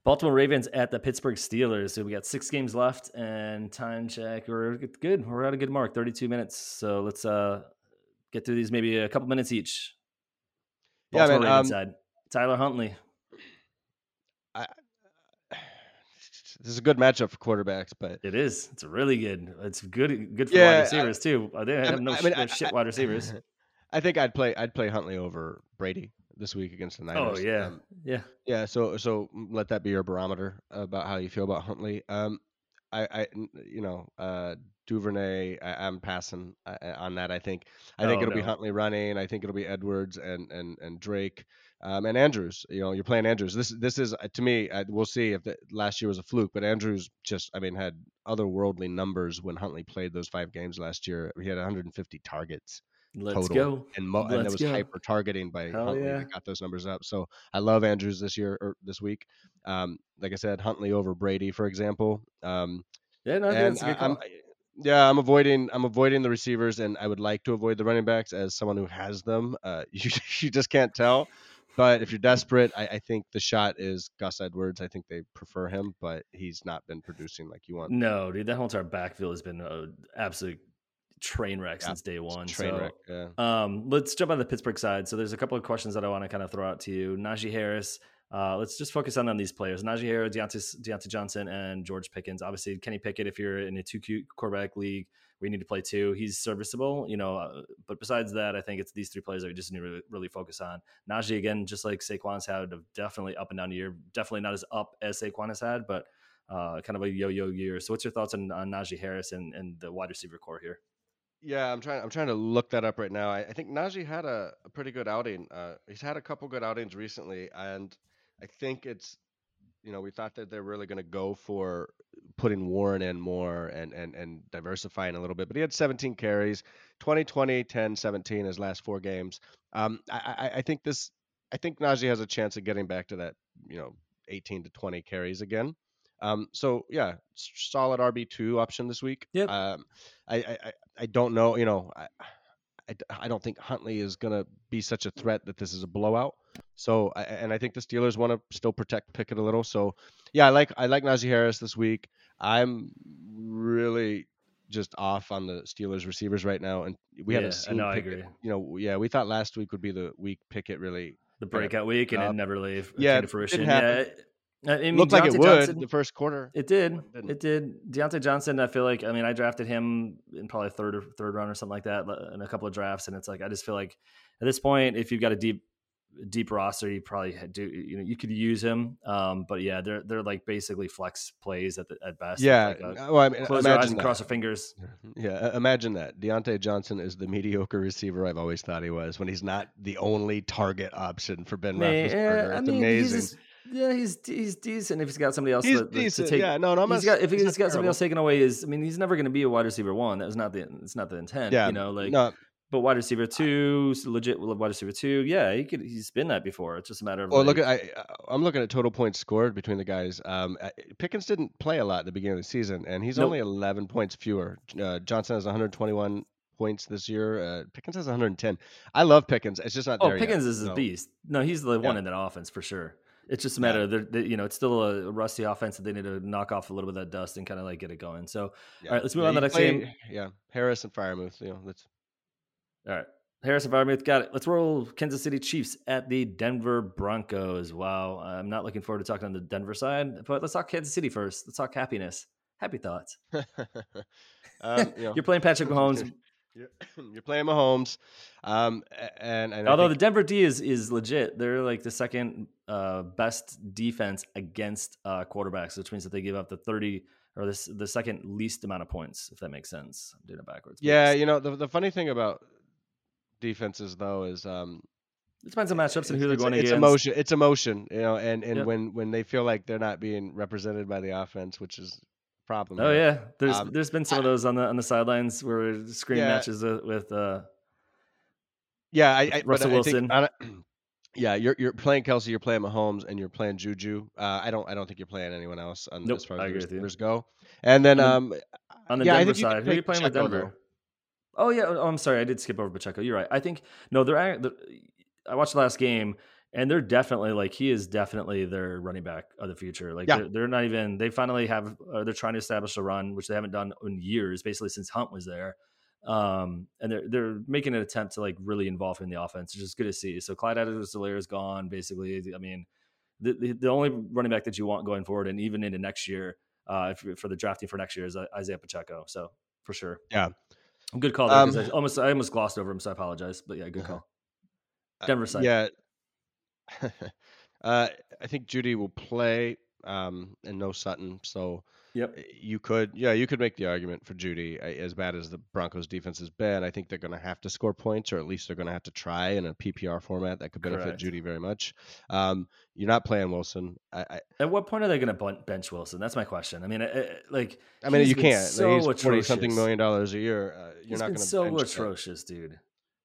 Baltimore Ravens at the Pittsburgh Steelers. So we got six games left, and time check. We're good. We're at a good mark, thirty-two minutes. So let's uh, get through these, maybe a couple minutes each. Baltimore yeah, man, Ravens um, side. Tyler Huntley. This is a good matchup for quarterbacks, but it is. It's really good. It's good. Good for yeah, wide receivers I, too. They have no I mean, shit, shit wide receivers. I think I'd play. I'd play Huntley over Brady this week against the oh, Niners. Oh yeah, um, yeah, yeah. So so let that be your barometer about how you feel about Huntley. Um, I, I you know, uh, Duvernay, I, am passing uh, on that. I think I think oh, it'll no. be Huntley running. I think it'll be Edwards and and and Drake um, and Andrews. You know, you're playing Andrews. This this is uh, to me. Uh, we'll see if the, last year was a fluke, but Andrews just I mean had otherworldly numbers when Huntley played those five games last year. He had 150 targets. Let's total. go. And, mo- Let's and there was go. hyper targeting by Hell Huntley yeah. that got those numbers up. So I love Andrews this year or this week. Um, like I said, Huntley over Brady, for example. Um, yeah, no, that's a good call. I'm, yeah, I'm avoiding I'm avoiding the receivers, and I would like to avoid the running backs as someone who has them. Uh, you you just can't tell. But if you're desperate, I, I, think the shot is Gus Edwards. I think they prefer him, but he's not been producing like you want. No, dude, that whole entire backfield has been an absolute train wreck yeah, since day one. Train so, wreck. Yeah. Um, let's jump on the Pittsburgh side. So there's a couple of questions that I want to kind of throw out to you. Najee Harris. Uh, let's just focus on, on these players: Najee Harris, Diontae, Diontae Johnson, and George Pickens. Obviously, Kenny Pickett. If you're in a two quarterback league, we need to play two. He's serviceable, you know. Uh, but besides that, I think it's these three players that we just need to really, really focus on. Najee again, just like Saquon's had, definitely up and down year. Definitely not as up as Saquon has had, but uh, kind of a yo-yo year. So, what's your thoughts on, on Najee Harris and, and the wide receiver core here? Yeah, I'm trying. I'm trying to look that up right now. I, I think Najee had a, a, pretty good outing. Uh, he's had a couple good outings recently, and I think it's You know, we thought that they're really going to go for putting Warren in more and and and diversifying a little bit. But he had 17 carries, 20, 20, 10, 17 his last four games. Um, I, I, I think this, I think Najee has a chance of getting back to that, you know, 18 to 20 carries again. Um, so yeah, solid RB two option this week. Yep. Um, I, I I don't know. You know, I, I, I don't think Huntley is gonna be such a threat that this is a blowout. So and I think the Steelers want to still protect Pickett a little. So yeah, I like I like Najee Harris this week. I'm really just off on the Steelers receivers right now, and we Yeah, haven't I seen I Pickett. agree. You know, yeah, we thought last week would be the week Pickett really The breakout week and it never really yeah, to it fruition. Yeah. I I mean, looked like it would Johnson- the first quarter. It did. it. It did. Diontae Johnson, I feel like, I mean, I drafted him in probably third or third round or something like that in a couple of drafts. And it's like, I just feel like at this point, if you've got a deep, deep roster, you probably do, you know, you could use him. Um, but yeah, they're, they're like basically flex plays at the, at best. Yeah, Like, uh, well, I mean, close your eyes and that. cross your fingers. Yeah, uh, imagine that. Diontae Johnson is the mediocre receiver I've always thought he was when he's not the only target option for Ben Man, Roethlisberger. yeah, I mean, amazing. He's yeah, he's he's decent if he's got somebody else He's to, to- to take. yeah, no, no, I'm he's not, got if he's he's got somebody else taking away his. I mean, he's never going to be a wide receiver one. That was not the. It's not the intent. Yeah, you know, like no, but wide receiver two, legit wide receiver two. Yeah, he could. He's been that before. It's just a matter of. Well, look like- at I, I'm looking at total points scored between the guys. Um, Pickens didn't play a lot at the beginning of the season, and he's Nope. only 11 points fewer. Uh, Johnson has 121 points this year. Uh, Pickens has 110. I love Pickens. It's just not Oh, there yet. Pickens is a beast. No, he's the one Yeah. in that offense for sure. It's just a Yeah. matter of they're, they, you know, it's still a rusty offense that they need to knock off a little bit of that dust and kind of like get it going. So, Yeah. all right, let's move Yeah, on to the next play- game. Yeah, Harris and Freiermuth. You know, that's All right. Harris Harrison Freiermuth got it. Let's roll Kansas City Chiefs at the Denver Broncos. Wow. I'm not looking forward to talking on the Denver side, but let's talk Kansas City first. Let's talk happiness. Happy thoughts. um, you You're playing Patrick Mahomes. You're, you're playing Mahomes, um, and, and Although think- the Denver D is is legit. They're like the second uh, best defense against uh, quarterbacks, which means that they give up the 30 or this the second least amount of points, if that makes sense. I'm doing it backwards. yeah, you know, the the funny thing about defenses though is um, it depends on matchups and who it's, they're it's- going it's against. emotion. It's emotion, you know, and and Yep. when when they feel like they're not being represented by the offense, which is a problem. Oh yeah, there's Um, there's been some of those on the on the sidelines where screen Yeah. matches with, with uh, yeah. I, I Russell I Wilson. Think, on yeah, you're you're playing Kelce, you're playing Mahomes, and you're playing Juju. Uh, I don't I don't think you're playing anyone else on Nope, as far I as agree with receivers go. And then On the- um, on the yeah, Denver think side. Who are you playing with Pacheco, Denver? Oh yeah, oh, I'm sorry, I did skip over Pacheco. You're right. I think no, they're, they're I watched the last game and they're definitely like he is definitely their running back of the future. Like Yeah. they're, they're not even they finally have uh, they're trying to establish a run which they haven't done in years, basically since Hunt was there. Um, and they're they're making an attempt to like really involve him in the offense, which is good to see. So Clyde Edwards-Helaire is gone. Basically, I mean, the, the the only running back that you want going forward and even into next year, uh, if, for the drafting for next year is uh, Isaiah Pacheco. So for sure, Yeah. Good call. There, Um, I almost I almost glossed over him, so I apologize. But yeah, good Uh-huh. call. Uh, Denver side. Yeah. uh, I think Jeudy will play um, and no Sutton. So Yep. uh, you could, yeah, you could make the argument for Jeudy. uh, As bad as the Broncos defense has been, I think they're going to have to score points, or at least they're going to have to try in a PPR format that could benefit Correct. Jeudy very much. Um, you're not playing Wilson. I, I, At what point are they going to bench Wilson? That's my question. I mean, uh, like, I mean, you can't. So he's forty something million dollars a year. Uh, you're He's not going to so atrocious, dude.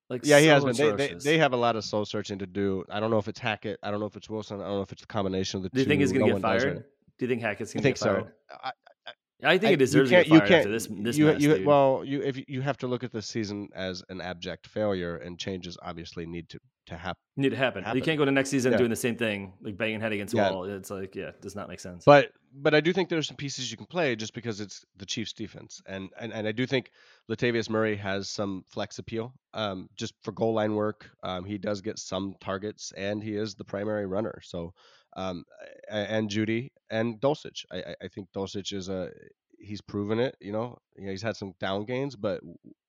Like, Yeah, he so has been. They, they they have a lot of soul searching to do. I don't know if it's Hackett. I don't know if it's Wilson. I don't know if it's the combination of the Do you two. think he's going to No get fired? It. Do you think Hackett's I going to think get so. fired? I, I think I- he deserves you to can't, get you fired can't, after this. This you, mess, you, dude. well, you if you- you have to look at the season as an abject failure, and changes obviously need to to happen. need to happen. You can't go to next season Yeah. doing the same thing, like banging head against Yeah. wall. It's like, yeah, it does not make sense. But but I do think there's some pieces you can play just because it's the Chiefs defense, and and, and I do think Latavius Murray has some flex appeal, um, just for goal line work. Um, he does get some targets, and he is the primary runner. So, um, and Jeudy and Dulcich, I I- think Dulcich is a he's proven it. You know, you know, he's had some down gains, but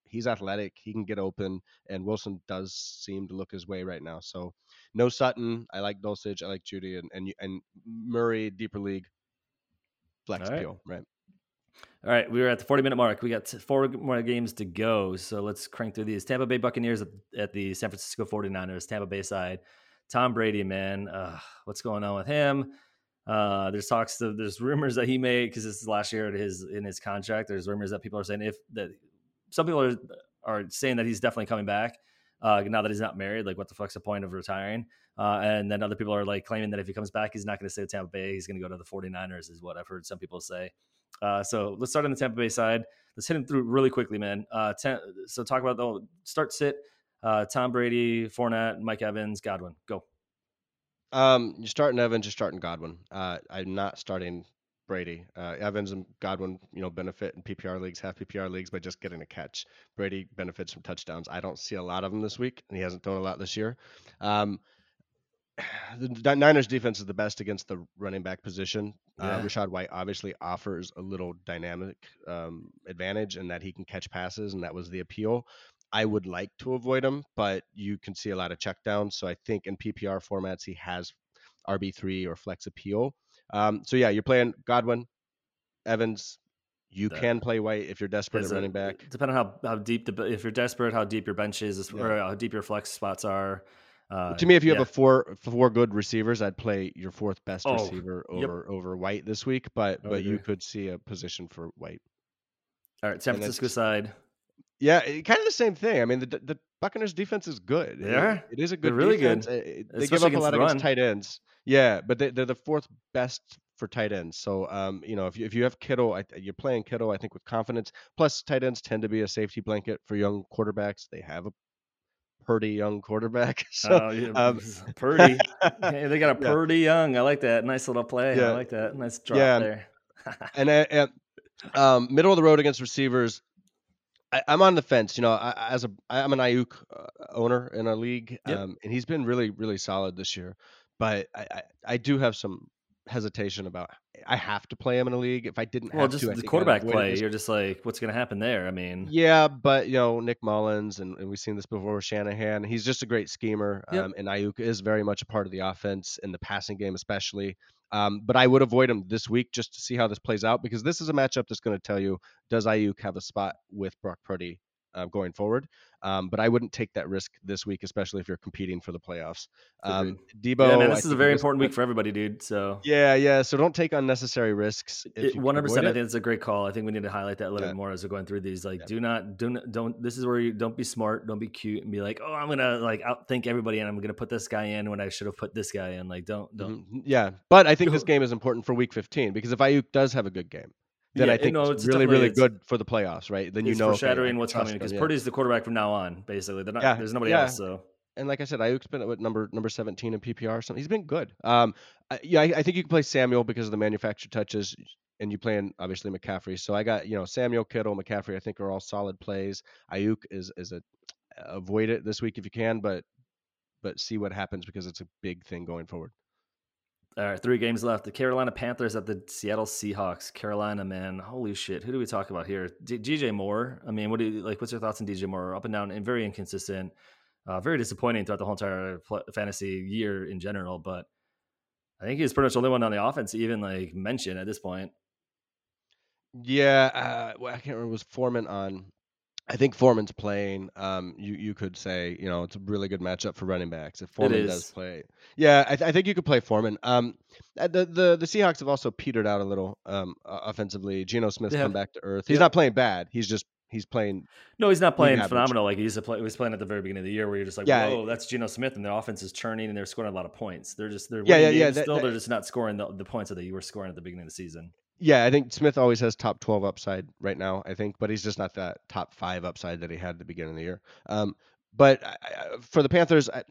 he's athletic. He can get open, and Wilson does seem to look his way right now. So, no Sutton. I like Dulcich. I like Jeudy, and and and Murray deeper league flex All right. appeal, right? All right, we are at the 40 minute mark. We got four more games to go. So let's crank through these. Tampa Bay Buccaneers at, at the San Francisco 49ers, Tampa Bay side. Tom Brady, man, uh, what's going on with him? Uh, there's talks, there's rumors that he may, because this is last year in his in his contract. There's rumors that people are saying if that some people are are saying that he's definitely coming back. Uh, now that he's not married, like what the fuck's the point of retiring? Uh, and then other people are like claiming that if he comes back, he's not going to stay with Tampa Bay. He's going to go to the 49ers, is what I've heard some people say. Uh, so let's start on the Tampa Bay side. Let's hit him through really quickly, man. Uh, ten, so talk about the start sit. Uh, Tom Brady, Fournette, Mike Evans, Godwin. Go. Um, you're starting Evans, you're starting Godwin. Uh, I'm not starting Brady. Uh, Evans and Godwin, you know, benefit in PPR leagues, half PPR leagues by just getting a catch. Brady benefits from touchdowns. I don't see a lot of them this week, and he hasn't thrown a lot this year. Um, the Niners defense is the best against the running back position. Uh, yeah. Uh, Rachaad White obviously offers a little dynamic um, advantage in that he can catch passes, and that was the appeal. I would like to avoid him, but you can see a lot of checkdowns. So I think in PPR formats, he has RB3 or flex appeal. Um, so yeah, you're playing Godwin, Evans. You that, can play White if you're desperate at running back. Depending on how, how deep the if you're desperate, how deep your bench is, yeah. or how deep your flex spots are. Uh, to me, if you yeah. have a four four good receivers, I'd play your fourth best oh, receiver over yep. over White this week. But but you could see a position for White. All right, San Francisco side. Yeah, kind of the same thing. I mean, the the Buccaneers defense is good. Yeah, it, it is a good, They're really defense. good. It, they give up a lot against tight ends. Yeah, but they, they're the fourth best for tight ends. So, um, you know, if you, if you have Kittle, I, you're playing Kittle, I think, with confidence. Plus, tight ends tend to be a safety blanket for young quarterbacks. They have a Purdy young quarterback. So uh, yeah, um, Purdy, hey, they got a yeah. Young. I like that. Nice little play. Yeah. I like that. Nice drop yeah. there. and, and um, middle of the road against receivers. I, am on the fence. You know, I, as a I'm an Aiyuk uh, owner in a league, yep. um, and he's been really really solid this year. But I, I, I do have some hesitation about I have to play him in a league. If I didn't well, just to, the quarterback play, you're just like, what's going to happen there? I mean, yeah, but you know, Nick Mullens, and, and we've seen this before with Shanahan. He's just a great schemer, yep. um, and Aiyuk is very much a part of the offense in the passing game, especially. Um, but I would avoid him this week just to see how this plays out because this is a matchup that's going to tell you does Aiyuk have a spot with Brock Purdy uh, going forward. Um, but I wouldn't take that risk this week, especially if you're competing for the playoffs. Um, Deebo, yeah, man, this I is a very important week for everybody, dude. So yeah, yeah. So don't take unnecessary risks. One hundred percent. I think it's a great call. I think we need to highlight that a little yeah. bit more as we're going through these. Like, yeah. do not, do not, don't. This is where you don't be smart, don't be cute, and be like, oh, I'm gonna like outthink everybody, and I'm gonna put this guy in when I should have put this guy in. Like, don't, don't. Mm-hmm. Yeah, but I think this game is important for Week 15 because if Aiyuk does have a good game, then yeah, I think no, it's, it's really, really good for the playoffs, right? Then you know, foreshadowing okay, what's coming because yeah. Purdy's the quarterback from now on. Basically, not, yeah, there's nobody else. So, and like I said, Aiyuk's been at number number 17 in PPR or something. He's been good. Um, yeah, I, I, think you can play Samuel because of the manufactured touches, and you play in obviously McCaffrey. So I got you know Samuel, Kittle, McCaffrey. I think are all solid plays. Ayuk is is a avoid it this week if you can, but but see what happens because it's a big thing going forward. All right, three games left. The Carolina Panthers at the Seattle Seahawks. Carolina, man, holy shit! Who do we talk about here? DJ Moore. I mean, what do you like? What's your thoughts on DJ Moore? Up and down, and very inconsistent. Uh, very disappointing throughout the whole entire fantasy year in general. But I think he's pretty much the only one on the offense to even like mention at this point. Yeah, uh, well, I can't remember. Was Foreman on I think Foreman's playing. Um, you you could say you know it's a really good matchup for running backs if Foreman does play. Yeah, I, th- I think you could play Foreman. Um, uh, the the the Seahawks have also petered out a little um offensively. Geno Smith's come back to earth. He's not playing bad. He's just he's playing. No, he's not playing phenomenal. Like he used to play. He was playing at the very beginning of the year, where you're just like, yeah, whoa, that's Geno Smith, and their offense is churning, and they're scoring a lot of points. They're just they're yeah yeah yeah. That, still, that, they're just not scoring the, the points that you were scoring at the beginning of the season. Yeah, I think Smith always has top 12 upside right now, I think, but he's just not that top five upside that he had at the beginning of the year. Um, but I, for the Panthers, I,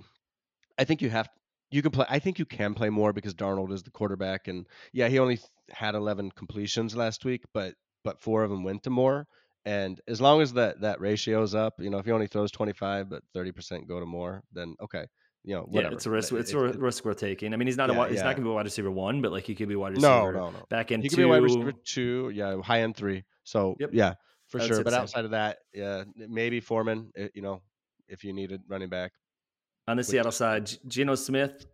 I think you have you can play. I think you can play more because Darnold is the quarterback, and yeah, he only had 11 completions last week, but but four of them went to Moore. And as long as that that ratio is up, you know, if he only throws 25 but 30% go to Moore, then okay, you know, whatever. Yeah, it's a risk. It's, it's a risk we're taking. I mean, he's not yeah, a he's yeah. not going to be a wide receiver one, but like he could be wide receiver. No, no, no. Back in he could two. be wide receiver two. Yeah, high end three. So yep. yeah, for sure. But outside of that, yeah, maybe Foreman. Eh, you know, if you needed running back. On the Seattle side, Geno Smith.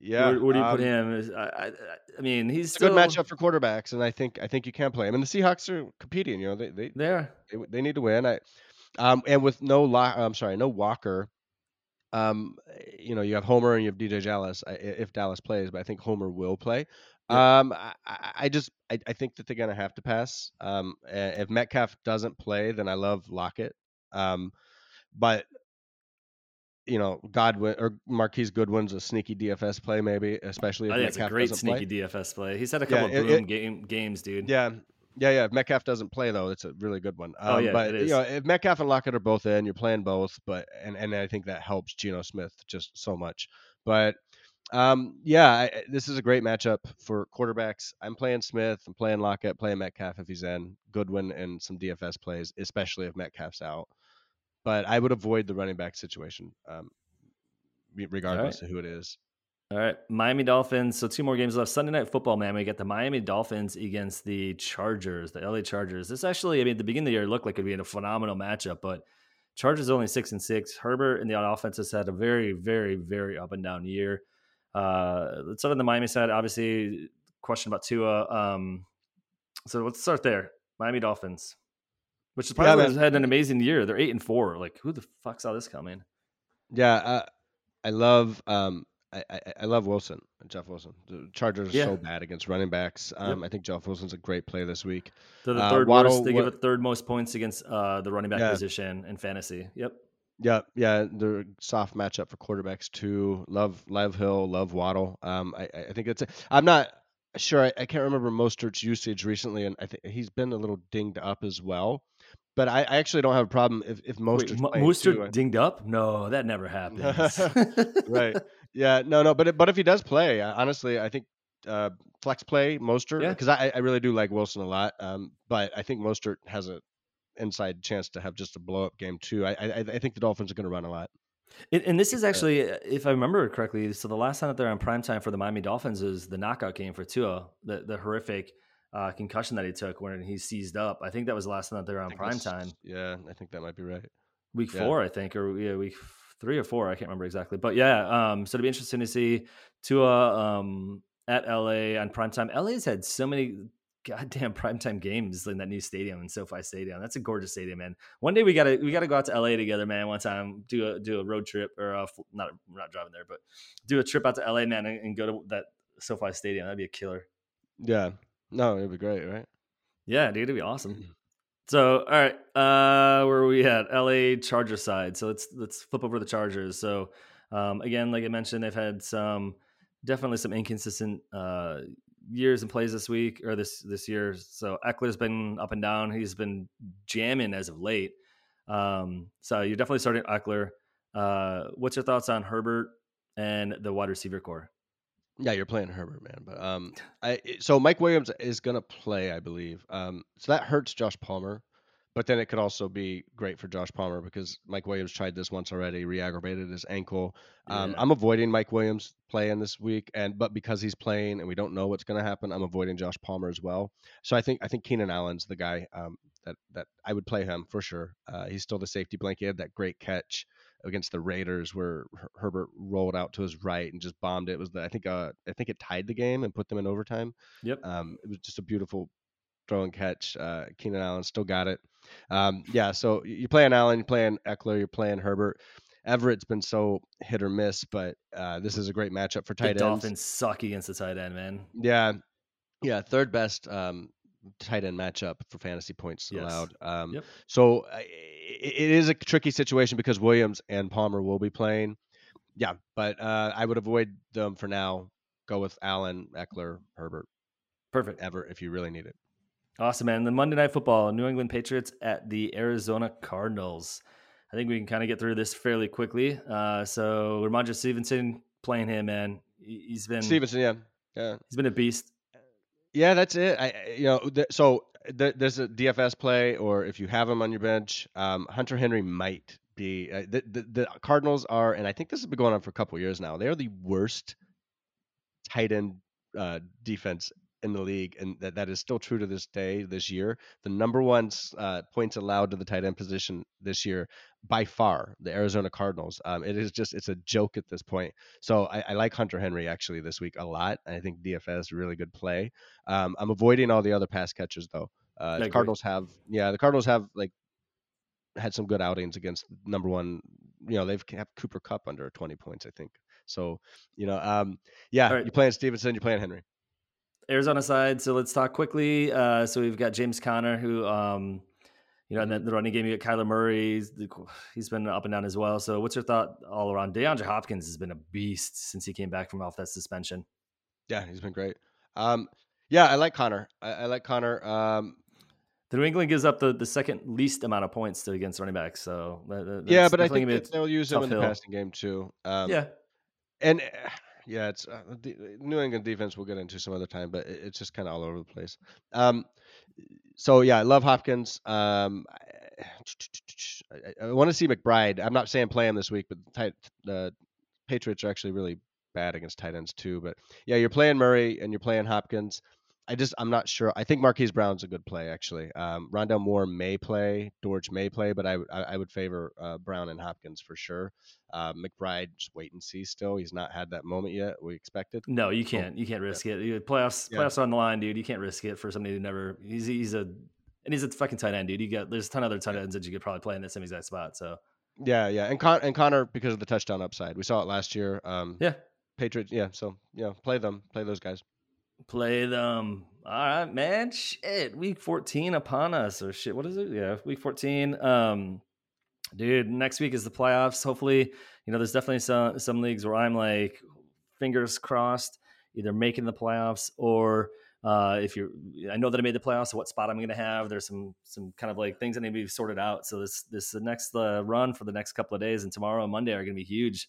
Yeah, where, where do you um, put him? I, I, I, mean, he's a good matchup for quarterbacks, and I think I think you can play him. And the Seahawks are competing. You know, they they they, they, they need to win. I, um, and with no, lock, I'm sorry, no Walker Um, you know, you have Homer and you have DJ Dallas if Dallas plays, but I think Homer will play. Um, I, I just I, I think that they're gonna have to pass. Um, if Metcalf doesn't play, then I love Lockett. Um, but you know, Godwin or Marquise Goodwin's a sneaky DFS play, maybe, especially if I think Metcalf it's a great sneaky play. DFS play. He's had a couple Yeah, of boom it- game, games, dude. Yeah, yeah, yeah. If Metcalf doesn't play though, it's a really good one. Um, Oh, yeah, but it you know, if Metcalf and Lockett are both in, you're playing both. But and and I think that helps Geno Smith just so much. But um, yeah, I, this is a great matchup for quarterbacks. I'm playing Smith. I'm playing Lockett. Playing Metcalf if he's in. Goodwin and some DFS plays, especially if Metcalf's out. But I would avoid the running back situation, um, re- regardless of who it is. All right, Miami Dolphins. So two more games left. Sunday night football, man. We get the Miami Dolphins against the Chargers, the LA Chargers. This actually, I mean, at the beginning of the year, it looked like it'd be a phenomenal matchup, but Chargers only six and six. Herbert and the offense has had a very, very, very up and down year. Uh, let's start on the Miami side. Obviously, question about Tua. Um, so let's start there. Miami Dolphins, which is probably has had an amazing year. They're eight and four. Like, who the fuck saw this coming? Yeah, uh, I love um, I, I, I love Wilson, Jeff Wilson. The Chargers are so bad against running backs. Um, I think Jeff Wilson's a great play this week. They're the Uh, third Waddle, worst. They give it third most points against uh, the running back Yeah. position in fantasy. Yep. Yeah, yeah, they're a soft matchup for quarterbacks too. Love Live Hill, love Waddle. Um, I, I think it's. A, I'm not sure. I, I can't remember Mostert's usage recently, and I think he's been a little dinged up as well. But I, I actually don't have a problem if if Wait, Mostert's Mo- playing Mostert too. dinged up? No, that never happens. right. Yeah. No. No. But but if he does play, honestly, I think uh, flex play Mostert Yeah. because I I really do like Wilson a lot. Um, but I think Mostert has a inside chance to have just a blow up game too. I I, I think the Dolphins are going to run a lot. And, and this is actually, uh, if I remember correctly, so the last time that they're on prime time for the Miami Dolphins is the knockout game for Tua, the the horrific uh, concussion that he took when he seized up. I think that was the last time that they were on prime time, Yeah, I think that might be right. week yeah. four, I think, or yeah, week three or four, I can't remember exactly. But yeah, um, so it'd be interesting to see Tua um, at LA on primetime. LA's had so many goddamn primetime games in that new stadium in SoFi Stadium. That's a gorgeous stadium, man. One day we gotta we gotta go out to LA together, man. One time, do a do a road trip or a, not we're not driving there, but do a trip out to LA, man, and, and go to that SoFi Stadium. That'd be a killer. Yeah. No, it'd be great, right? Yeah, dude, it'd be awesome. So, all right, uh, where are we at? LA Charger side. So let's let's flip over the Chargers. So, um, again, like I mentioned, they've had some definitely some inconsistent uh, years and plays this week or this this year. So Ekeler's been up and down. He's been jamming as of late. Um, so you're definitely starting Ekeler. Uh, what's your thoughts on Herbert and the wide receiver core? Yeah, you're playing Herbert, man. But um, I so Mike Williams is gonna play, I believe. Um, so that hurts Josh Palmer, but then it could also be great for Josh Palmer because Mike Williams tried this once already, re-aggravated his ankle. Um, Yeah. I'm avoiding Mike Williams playing this week, and but because he's playing and we don't know what's gonna happen, I'm avoiding Josh Palmer as well. So I think I think Keenan Allen's the guy um, that that I would play him for sure. Uh, he's still the safety blanket. He had that great catch against the Raiders where Her- Herbert rolled out to his right and just bombed it. It was the, I think uh, I think it tied the game and put them in overtime. Yep. Um, it was just a beautiful throw and catch. Uh, Keenan Allen still got it. Um, yeah, so you're playing Allen, you're playing Ekeler, you're playing Herbert. Everett's been so hit or miss, but uh, this is a great matchup for The tight ends. Dolphins suck against the tight end, man. Yeah, yeah, third best um, tight end matchup for fantasy points Yes. allowed. Um, Yep. So i- it is a tricky situation because Williams and Palmer will be playing. Yeah, but uh, I would avoid them for now. Go with Allen, Ekeler, Herbert, Perfect. ever if you really need it. Awesome, man. The Monday Night Football, New England Patriots at the Arizona Cardinals. I think we can kind of get through this fairly quickly. Uh, so Rhamondre Stevenson playing him, man. He- He's been Stevenson, yeah, yeah, he's been a beast. yeah. That's it. I, I- you know, th- so th- there's a DFS play, or if you have him on your bench, um, Hunter Henry might be. Uh, the, the the Cardinals are, and I think this has been going on for a couple years now. They are the worst tight end uh, defense in the league, and that, that is still true to this day. This year, the number one uh, points allowed to the tight end position this year by far, the Arizona Cardinals. Um, it is just it's a joke at this point. So I, I like Hunter Henry actually this week a lot. I think DFS really good play. Um, I'm avoiding all the other pass catchers though. Uh, the. Cardinals have yeah, the Cardinals have like had some good outings against number one you know they've kept Cooper Kupp under 20 points, I think. So you know, um, yeah, right. you're playing Stevenson, you're playing Henry. Arizona side. So let's talk quickly. Uh, so we've got James Conner, who, um, you know, and then the running game, you got Kyler Murray. He's, he's been up and down as well. So what's your thought all around? DeAndre Hopkins has been a beast since he came back from off that suspension. Yeah, he's been great. Um, yeah, I like Conner. I, I like Conner. Um, New England gives up the, the second least amount of points to against running backs. So that, yeah, but I think they'll use him in the passing game too. Um, yeah, and yeah, it's uh, the New England defense. We'll get into some other time, but it's just kind of all over the place. Um, so yeah, I love Hopkins. Um, I, I, want to see McBride. I'm not saying play him this week, but the uh, Patriots are actually really bad against tight ends too. But yeah, you're playing Murray and you're playing Hopkins. I just I'm not sure. I think Marquise Brown's a good play actually. Um, Rondale Moore may play, Dortch may play, but I I, I would favor uh, Brown and Hopkins for sure. Uh, McBride just wait and see. Still, he's not had that moment yet. We expected. No, you can't. You can't risk yeah. it. Playoffs yeah. playoffs on the line, dude. You can't risk it for somebody who never. He's he's a and he's a fucking tight end, dude. You got there's a ton of other tight ends that you could probably play in the same exact spot. So yeah, yeah, and Con- and Conner because of the touchdown upside. We saw it last year. Um, yeah, Patriots. Yeah, so yeah, play them, play those guys. Play them. All right, man. Shit. Week 14 upon us. Or shit. What is it? Yeah, week 14. Um, dude, next week is the playoffs. Hopefully, you know, there's definitely some some leagues where I'm like, fingers crossed, either making the playoffs or uh, if you're I know that I made the playoffs, so what spot I'm gonna have. There's some some kind of like things that need to be sorted out. So this this the next uh, run for the next couple of days and tomorrow and Monday are gonna be huge.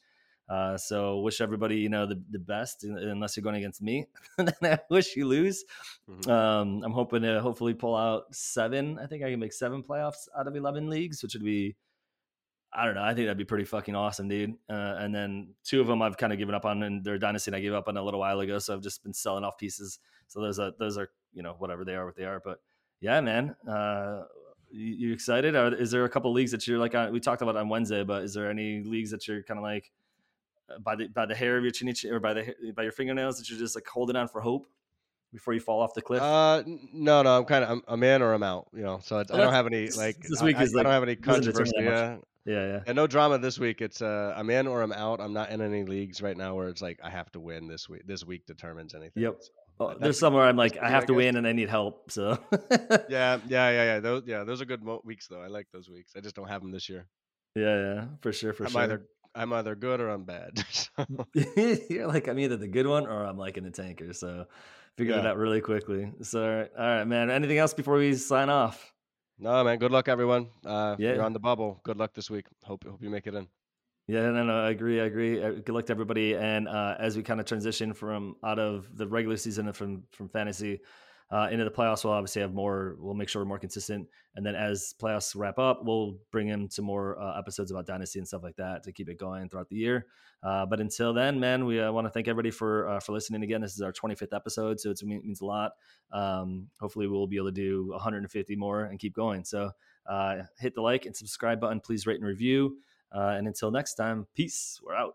Uh, so wish everybody, you know, the, the best, unless you're going against me. then I wish you lose. Mm-hmm. Um, I'm hoping to hopefully pull out seven. I think I can make seven playoffs out of 11 leagues, which would be, I don't know. I think that'd be pretty fucking awesome, dude. Uh, and then two of them I've kind of given up on, and they're dynasty. And I gave up on a little while ago, so I've just been selling off pieces. So those are those are you know whatever they are, what they are. But yeah, man. Uh, you, you excited? Or is there a couple leagues that you're like on? We talked about on Wednesday, but is there any leagues that you're kind of like? By the by the hair of your chinny or by the by your fingernails that you're just like holding on for hope before you fall off the cliff? Uh, no, no, I'm kind of I'm, I'm in or I'm out. You know, so I, well, I don't have any like this week I, is I, like, I don't have any controversy. Yeah. Yeah, yeah. And no drama this week. It's uh, I'm in or I'm out. I'm not in any leagues right now where it's like I have to win this week. This week determines anything. Yep. So, oh, there's somewhere I'm like I have to win and I need help. So. yeah, yeah, yeah, yeah. Those, yeah, those are good mo- weeks though. I like those weeks. I just don't have them this year. Yeah, yeah, for sure, for I'm sure. Either I'm either good or I'm bad. You're like I'm either the good one or I'm like in the tanker. So figured yeah. it out really quickly. So all right, man. Anything else before we sign off? No, man. Good luck, everyone. Uh, yeah. You're on the bubble. Good luck this week. Hope hope you make it in. Yeah, no, no, I agree. I agree. Uh, good luck to everybody. And uh, as we kind of transition from out of the regular season and from from fantasy uh, into the playoffs, we'll obviously have more. We'll make sure we're more consistent, and then as playoffs wrap up, we'll bring in some more uh, episodes about dynasty and stuff like that to keep it going throughout the year. Uh, but until then, man, we uh, want to thank everybody for uh, for listening again. This is our 25th episode, so it means a lot. Um, hopefully, we'll be able to do 150 more and keep going. So uh, hit the like and subscribe button. Please rate and review. and until next time, peace. We're out.